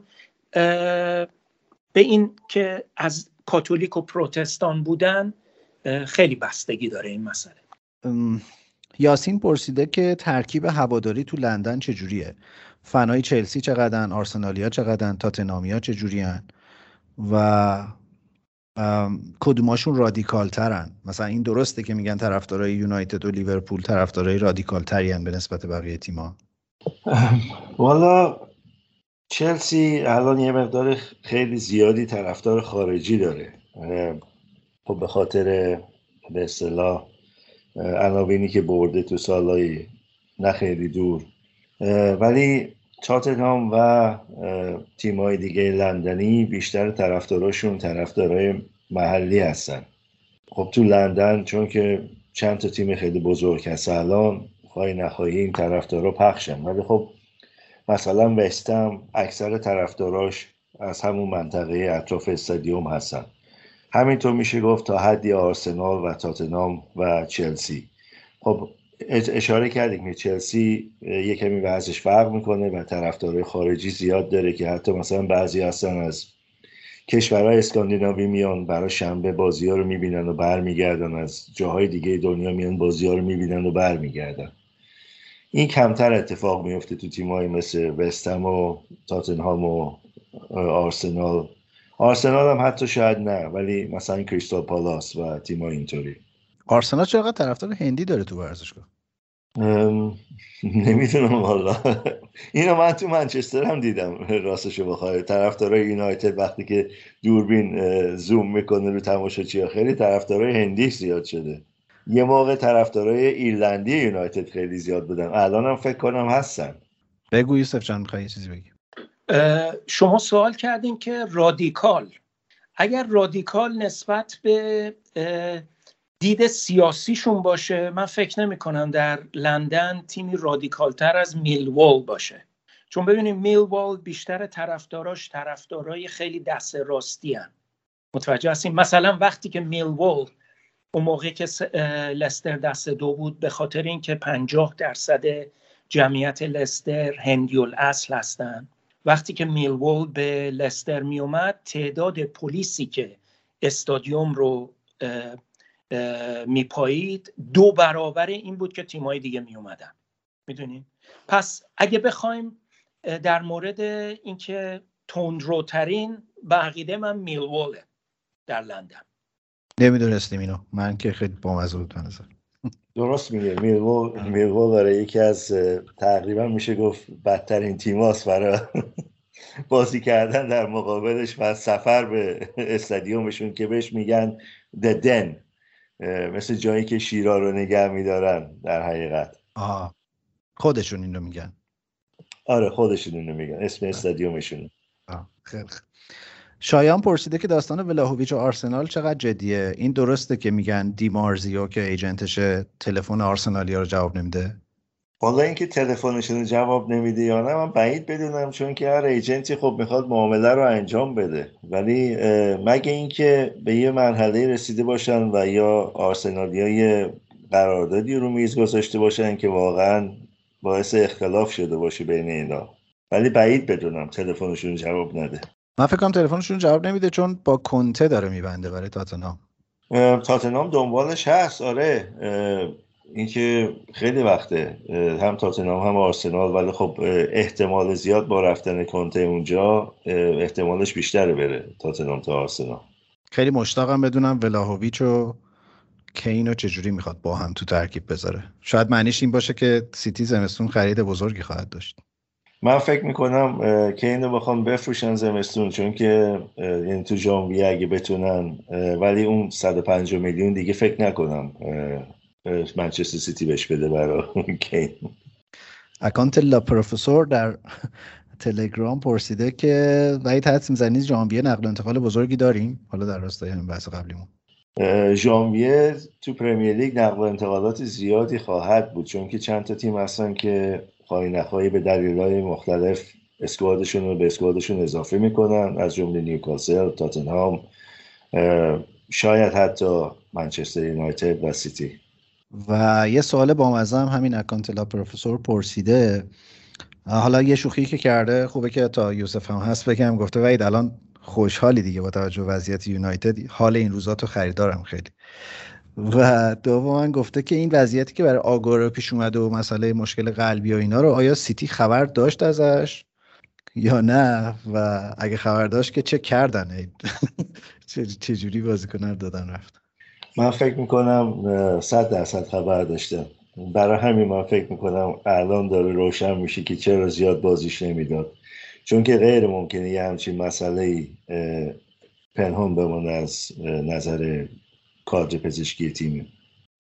به این که از کاتولیک و پروتستان بودن خیلی بستگی داره این مسئله. یاسین پرسیده که ترکیب هواداری تو لندن چجوریه؟ فنای چلسی چقدرن؟ آرسنالیا چقدرن؟ تاتنامیا چجورین و کدوماشون رادیکال ترن مثلا این درسته که میگن طرفدارای یونایتد و لیورپول طرفدارای رادیکال ترین به نسبت بقیه تیما والا چلسی الان یه مقدار خیلی زیادی طرفدار خارجی داره. خب به خاطر به اصطلاح عناوینی که برده تو سالهای نه خیلی دور. ولی تاتنهام و اه، تیم‌های دیگه لندنی بیشتر طرفداراشون طرفدارای محلی هستن. خب تو لندن چون که چند تا تیم خیلی بزرگ هست الان خواهی نخواهی این طرفدارا پخشن. ولی خب مثلا وستم اکثر طرفداراش از همون منطقه اطراف استادیوم هستن. همینطور میشه گفت تا حدی آرسنال و تاتنام و چلسی. خب اش- اشاره کردیم که چلسی یه کمی وضعش فرق می‌کنه و طرفدارای خارجی زیاد داره که حتی مثلا بعضی هستن از کشورهای اسکاندیناوی میان برای شنبه بازی ها رو می‌بینن و برمیگردن. از جاهای دیگه دنیا میان بازی ها رو می‌بینن و برمیگردن. این کمتر اتفاق میفته تو تیمایی مثل وستهم و تاتنهام و آرسنال. آرسنال هم حتی شاید نه ولی مثلا کریستال پالاس و تیمای اینطوری. آرسنال چقدر طرفدار هندی داره تو ورزشگاه؟ نمی‌دونم والا. اینو من تو منچستر هم دیدم راستشو بخوای. طرفدارای یونایتد وقتی که دوربین زوم می‌کنه رو تماشاچی خیلی طرفدارای هندی زیاد شده. یه موقع طرفدارای ایرلندی یونایتد خیلی زیاد بودن. الان هم فکر کنم هستن. بگو یوسف جان می‌خوای یه چیزی بگی؟ شما سوال کردین که رادیکال. اگر رادیکال نسبت به دید سیاسیشون باشه من فکر نمی کنم در لندن تیمی رادیکال تر از میلوال باشه. چون ببینیم میلوال بیشتر طرفداراش طرفدارای خیلی دست راستی هن. متوجه هستیم مثلا وقتی که میلوال اون موقع که لستر دست دو بود به خاطر اینکه 50 درصد جمعیت لستر هندیول اصل هستن. وقتی که میلوول به لستر می اومد تعداد پلیسی که استادیوم رو میپایید دو برابر این بود که تیمای دیگه میومدن می‌دونین پس اگه بخوایم در مورد اینکه تندروترین به عقیده من میلواله در لندن. نمی‌دونستیم اینو. من که خیلی بامزه بود نظر. درست میگه. میرگو میرگو برای یکی از تقریبا میشه گفت بدترین تیماست برای [laughs] بازی کردن در مقابلش و سفر به استادیومشون که بهش میگن ددن مثل جایی که شیرا رو نگه میدارن در حقیقت. آها. خودشون این رو میگن. آره خودشون اینو میگن. اسم استادیومشون. آه، خیلی. شایان پرسیده که داستان ولاهویچ و آرسنال چقدر جدیه؟ این درسته که میگن دیمارزیو که ایجنتشه تلفن آرسنالیا رو جواب نمیده. والا اینکه تلفنشون رو جواب نمیده یا نه من بعید بدونم چون که هر ایجنتی خب می‌خواد معامله رو انجام بده. ولی مگه اینکه به یه مرحله رسیده باشن و یا آرسنالیای قراردادی رو میز گذاشته باشن که واقعا باعث اختلاف شده باشه بین اینا. ولی بعید بدونم تلفنشون جواب نده. من فکر کنم تلفنشون جواب نمیده چون با کنته داره میبنده برای تاتنهام. تاتنهام دنبالش هست آره. اینکه خیلی وقته. هم تاتنهام هم آرسنال ولی خب احتمال زیاد با رفتن کنته اونجا احتمالش بیشتره بره تاتنهام تا آرسنال. خیلی مشتاقم بدونم ولاهویچ و کین رو چجوری می‌خواد با هم تو ترکیب بذاره. شاید معنیش این باشه که سیتی زمستون خرید بزرگی خواهد داشت. من فکر می‌کنم که اینو بخوام بفروشن زمستون چون که اه، یعنی تو ژانویه اگه بتونن ولی اون 150 میلیون دیگه فکر نکنم منچستر سیتی بهش بده برای کین اکانت لا پروفسور در تلگرام پرسیده که وحید حدس می‌زنید ژانویه نقل و انتقال بزرگی داریم؟ حالا در راستای همین بحث قبلیمون. ژانویه تو پرمیر لیگ نقل و انتقالات زیادی خواهد بود چون که چند تا تیم هستن که خواهی نخواهی به دلایل مختلف squad شون رو به squad شون اضافه می‌کنن از جمله نیوکاسل، تاتنهام شاید حتی منچستر یونایتد و سیتی. و یه سوال بامزه هم همین اکانت لا پروفسور پرسیده. حالا یه شوخی که کرده خوبه که تا یوسف هم هست بگم گفته وحید الان خوشحالی دیگه با توجه وضعیت یونایتد. حال این روزا تو خریدارم خیلی. و دوما گفته که این وضعیتی که برای آگورو پیش اومده و مسئله مشکل قلبی و اینا رو آیا سیتی خبر داشت ازش یا نه؟ و اگه خبر داشت که چه کردن؟ [laughs] چه چجوری بازیکن رو دادن رفت؟ من فکر می‌کنم صد درصد خبر داشتم. برای همین من فکر می‌کنم الان داره روشن میشه که چرا زیاد بازیش نمی‌داد. چون که غیر ممکنه یه همچین مسئله پنهان بمونه از نظر کادر پزشکی تیم.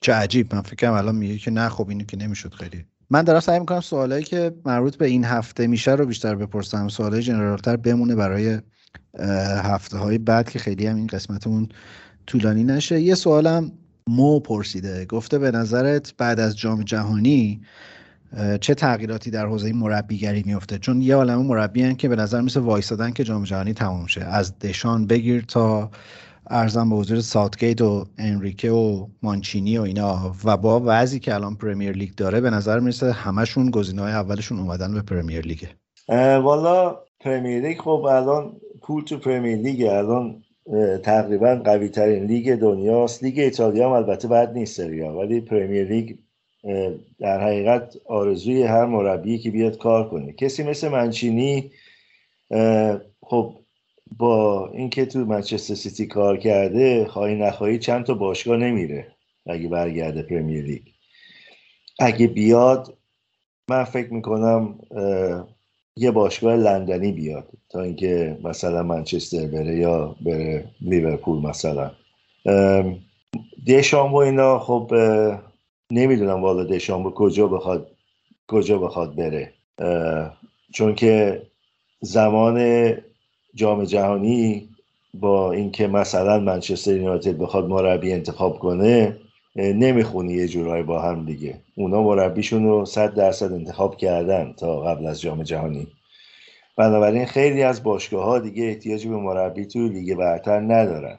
چه عجیب. من فکرم الان میگه که نه خب اینو که نمی‌شد خیلی. من دارم سعی می‌کنم سوالایی که مربوط به این هفته میشه رو بیشتر بپرسم. سوالای جنرالتر بمونه برای هفته های بعد که خیلی هم این قسمتمون طولانی نشه. یه سوالم مو پرسیده. گفته به نظرت بعد از جام جهانی چه تغییراتی در حوزه مربیگری میفته چون یه عالمه مربی که به نظر مثل وایسادن که جام جهانی تموم شه. از دشان بگیر تا ارزم به حضور ساوتگیت و انریکه و مانچینی و اینا. و با وضعی که الان پرمیر لیگ داره به نظر می‌رسه همشون گزینه‌های اولشون اومدن به پرمیر لیگه. والا پرمیر لیگ خب الان پول تو پرمیر لیگ الان تقریبا قوی ترین لیگ دنیاست. لیگ ایتالیا هم البته بد نیست سریا ولی پرمیر لیگ در حقیقت آرزوی هر مربی که بیاد کار کنه. کسی مثل منچینی خب با اینکه تو منچستر سیتی کار کرده خواهی نخواهی چند تا باشگاه نمیره اگه برگرده پرمیر لیگ. اگه بیاد من فکر می‌کنم یه باشگاه لندنی بیاد تا اینکه مثلا منچستر بره یا بره لیورپول مثلا. ام، دشامبو اینا خب نمی‌دونم والا دشامبو کجا بخواد کجا بخواد بره. چون که زمان جام جهانی با اینکه مثلا منچستر یونایتد بخواد مربی انتخاب کنه نمی‌خونی یه جورایی با هم دیگه. اونا مربیشون رو صد درصد انتخاب کردن تا قبل از جام جهانی. بنابراین خیلی از باشگاه ها دیگه احتیاجی به مربی تو لیگ برتر ندارن.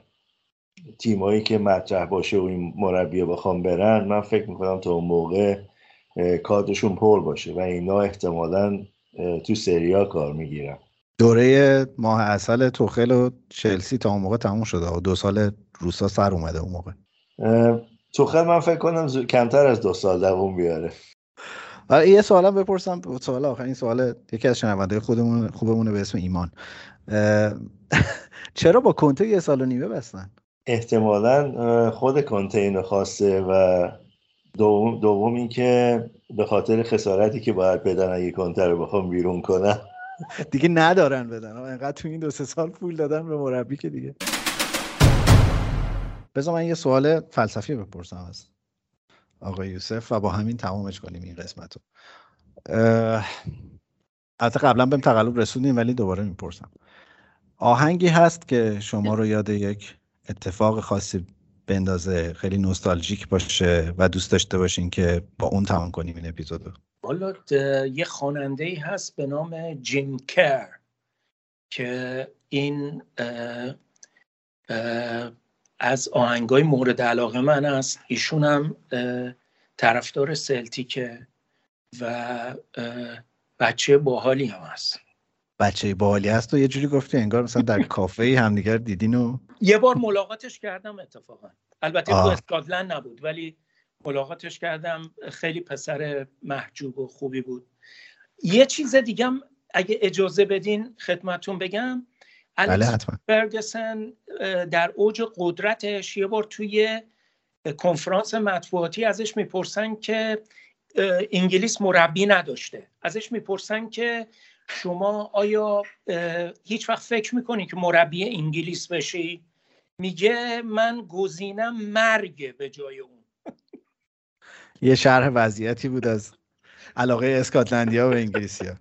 تیمایی که مطرح باشه و این مربی بخوام برن من فکر می‌کنم تا اون موقع کادرشون پر باشه و اینا احتمالا تو سریا کار می‌گیرن. دوره ماه اصل توخل و چلسی تا اون موقع تموم شده و دو سال روسا سر اومده اون موقع. توخل من فکر کنم زو- کمتر از دو سال دووم بیاره. آره یه سوالم بپرسم. سوال آخر این سوال یکی از شنونده خودمون خوبمونه به اسم ایمان. [laughs] چرا با کنته یه سال و نیمه بستن؟ احتمالا خود کنتین خواسته و دوم, دوم اینکه به خاطر خسارتی که باید بدن اگه کنته رو بخوام بیرون کنم. دیگه ندارن بدن. انقدر تو این دو سه سال پول دادن به مربی که دیگه. بذار من یه سوال فلسفی بپرسم از آقای یوسف و با همین تمامش کنیم این قسمت رو البته قبلا بهم تقلب رسوندیم ولی دوباره می‌پرسم. آهنگی هست که شما رو یاد یک اتفاق خاصی بندازه خیلی نوستالژیک باشه و دوست داشته باشین که با اون تمام کنیم این اپیزودو. حالا یه خواننده ای هست به نام جیم کر که این اه، اه، از آهنگای مورد علاقه من است. ایشون هم طرفدار سلتیکه و بچه باحالی هم هست. بچه باحالی هست و یه جوری گفتی انگار مثلا در کافه ای همدیگر دیدین و یه بار ملاقاتش کردم اتفاقا. البته تو. اسکاتلند نبود ولی ملاقاتش کردم. خیلی پسر محجوب و خوبی بود. یه چیز دیگه هم اگه اجازه بدین خدمتون بگم. بله الکس در اوج قدرتش یه بار توی کنفرانس مطبوعاتی ازش می‌پرسن که انگلیس مربی نداشته. ازش می‌پرسن که شما آیا هیچ وقت فکر می‌کنی که مربی انگلیس بشی؟ میگه من گزینم مرگ به جای اون. یه شرح وضعیتی بود از علاقه اسکاتلندیا به انگلیسیا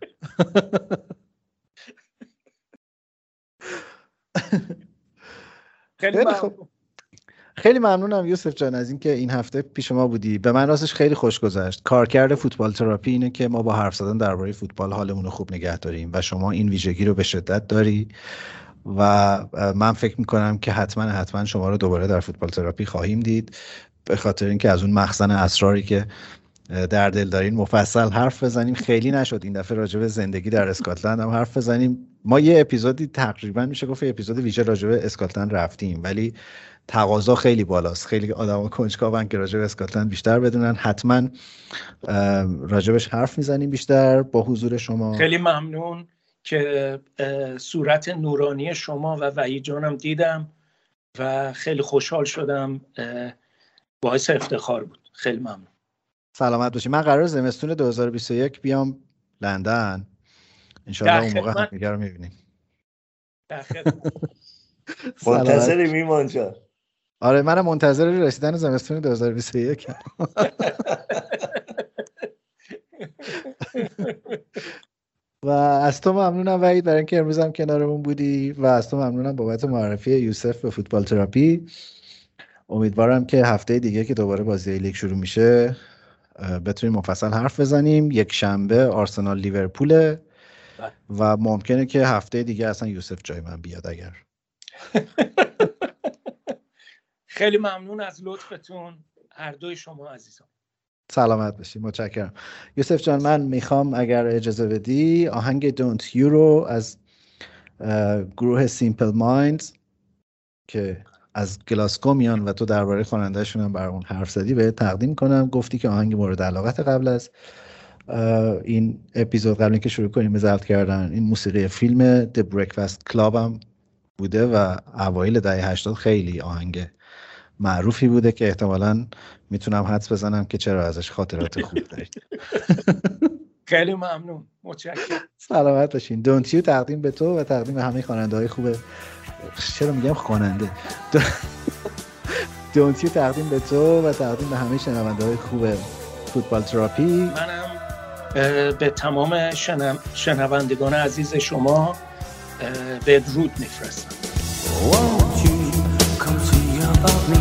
خیلی. خیلی ممنونم یوسف جان از اینکه این هفته پیش ما بودی. به من راستش خیلی خوش گذشت. کارکرد فوتبال تراپی اینه که ما با حرف زدن درباره فوتبال حالمون رو خوب نگه داریم و شما این ویژگی رو به شدت داری و من فکر می‌کنم که حتما حتما شما رو دوباره در فوتبال تراپی خواهیم دید. به خاطر اینکه از اون مخزن اسراری که در دل دارین مفصل حرف بزنیم. خیلی نشد این دفعه راجع به زندگی در اسکاتلند هم حرف بزنیم. ما یه اپیزودی تقریبا میشه گفت اپیزود ویژه راجع به اسکاتلند رفتیم. ولی تقاضا خیلی بالاست. خیلی آدم کنجکاون که راجع به اسکاتلند بیشتر بدونن. حتما راجبش حرف می‌زنیم بیشتر با حضور شما. خیلی ممنون که صورت نورانی شما و وحید جانم دیدم و خیلی خوشحال شدم باعث افتخار بود. خیلی ممنون. سلامت باشید من قرار زمستون 2021 بیام لندن. انشاءالله اون موقع. همدیگه رو می‌بینیم. [laughs] منتظریم ایمان جان. آره منم منتظر رسیدن زمستون 2021 ام. و از تو ممنونم وحید برای اینکه امروز هم کنارمون بودی و از تو ممنونم بابت معرفی یوسف به فوتبال تراپی. امیدوارم که هفته دیگه که دوباره بازی لیگ شروع میشه بتونیم مفصل حرف بزنیم. یک شنبه آرسنال لیورپوله و ممکنه که هفته دیگه اصلا یوسف جای من بیاد اگر. [laughs] خیلی ممنون از لطفتون هر دوی شما عزیزان. سلامت باشی متشکرم. یوسف جان من می‌خوام اگر اجازه بدی آهنگ دونت یورو از گروه سیمپل مایندز که از گلاسکو میان و تو درباره خوانندهشون هم برامون حرف زدی به تقدیم کنم. گفتی که آهنگ مورد علاقت قبل از این اپیزود قبل اینکه شروع کنیم به ضبط کردن این موسیقی فیلم The Breakfast Club هم بوده و اوایل دهه 80 خیلی آهنگ معروفی بوده که احتمالاً می‌تونم حدس بزنم که چرا ازش خاطرات خوب دارید خیلی ممنون. متشکرم. سلامت باشین. دونتیو تقدیم به تو و تقدیم به همه خواننده های خوب. چرا میگم خواننده؟ دونتیو تقدیم به تو و تقدیم به همه شنونده های خوب فوتبال تراپی. منم به تمام شنم- شنوندگان عزیز شما Uh, bedrutni förresten. Won't you come see about me?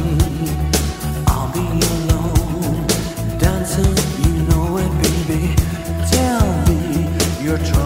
I'll be alone, dancing, you know it, baby. Tell me you're trying.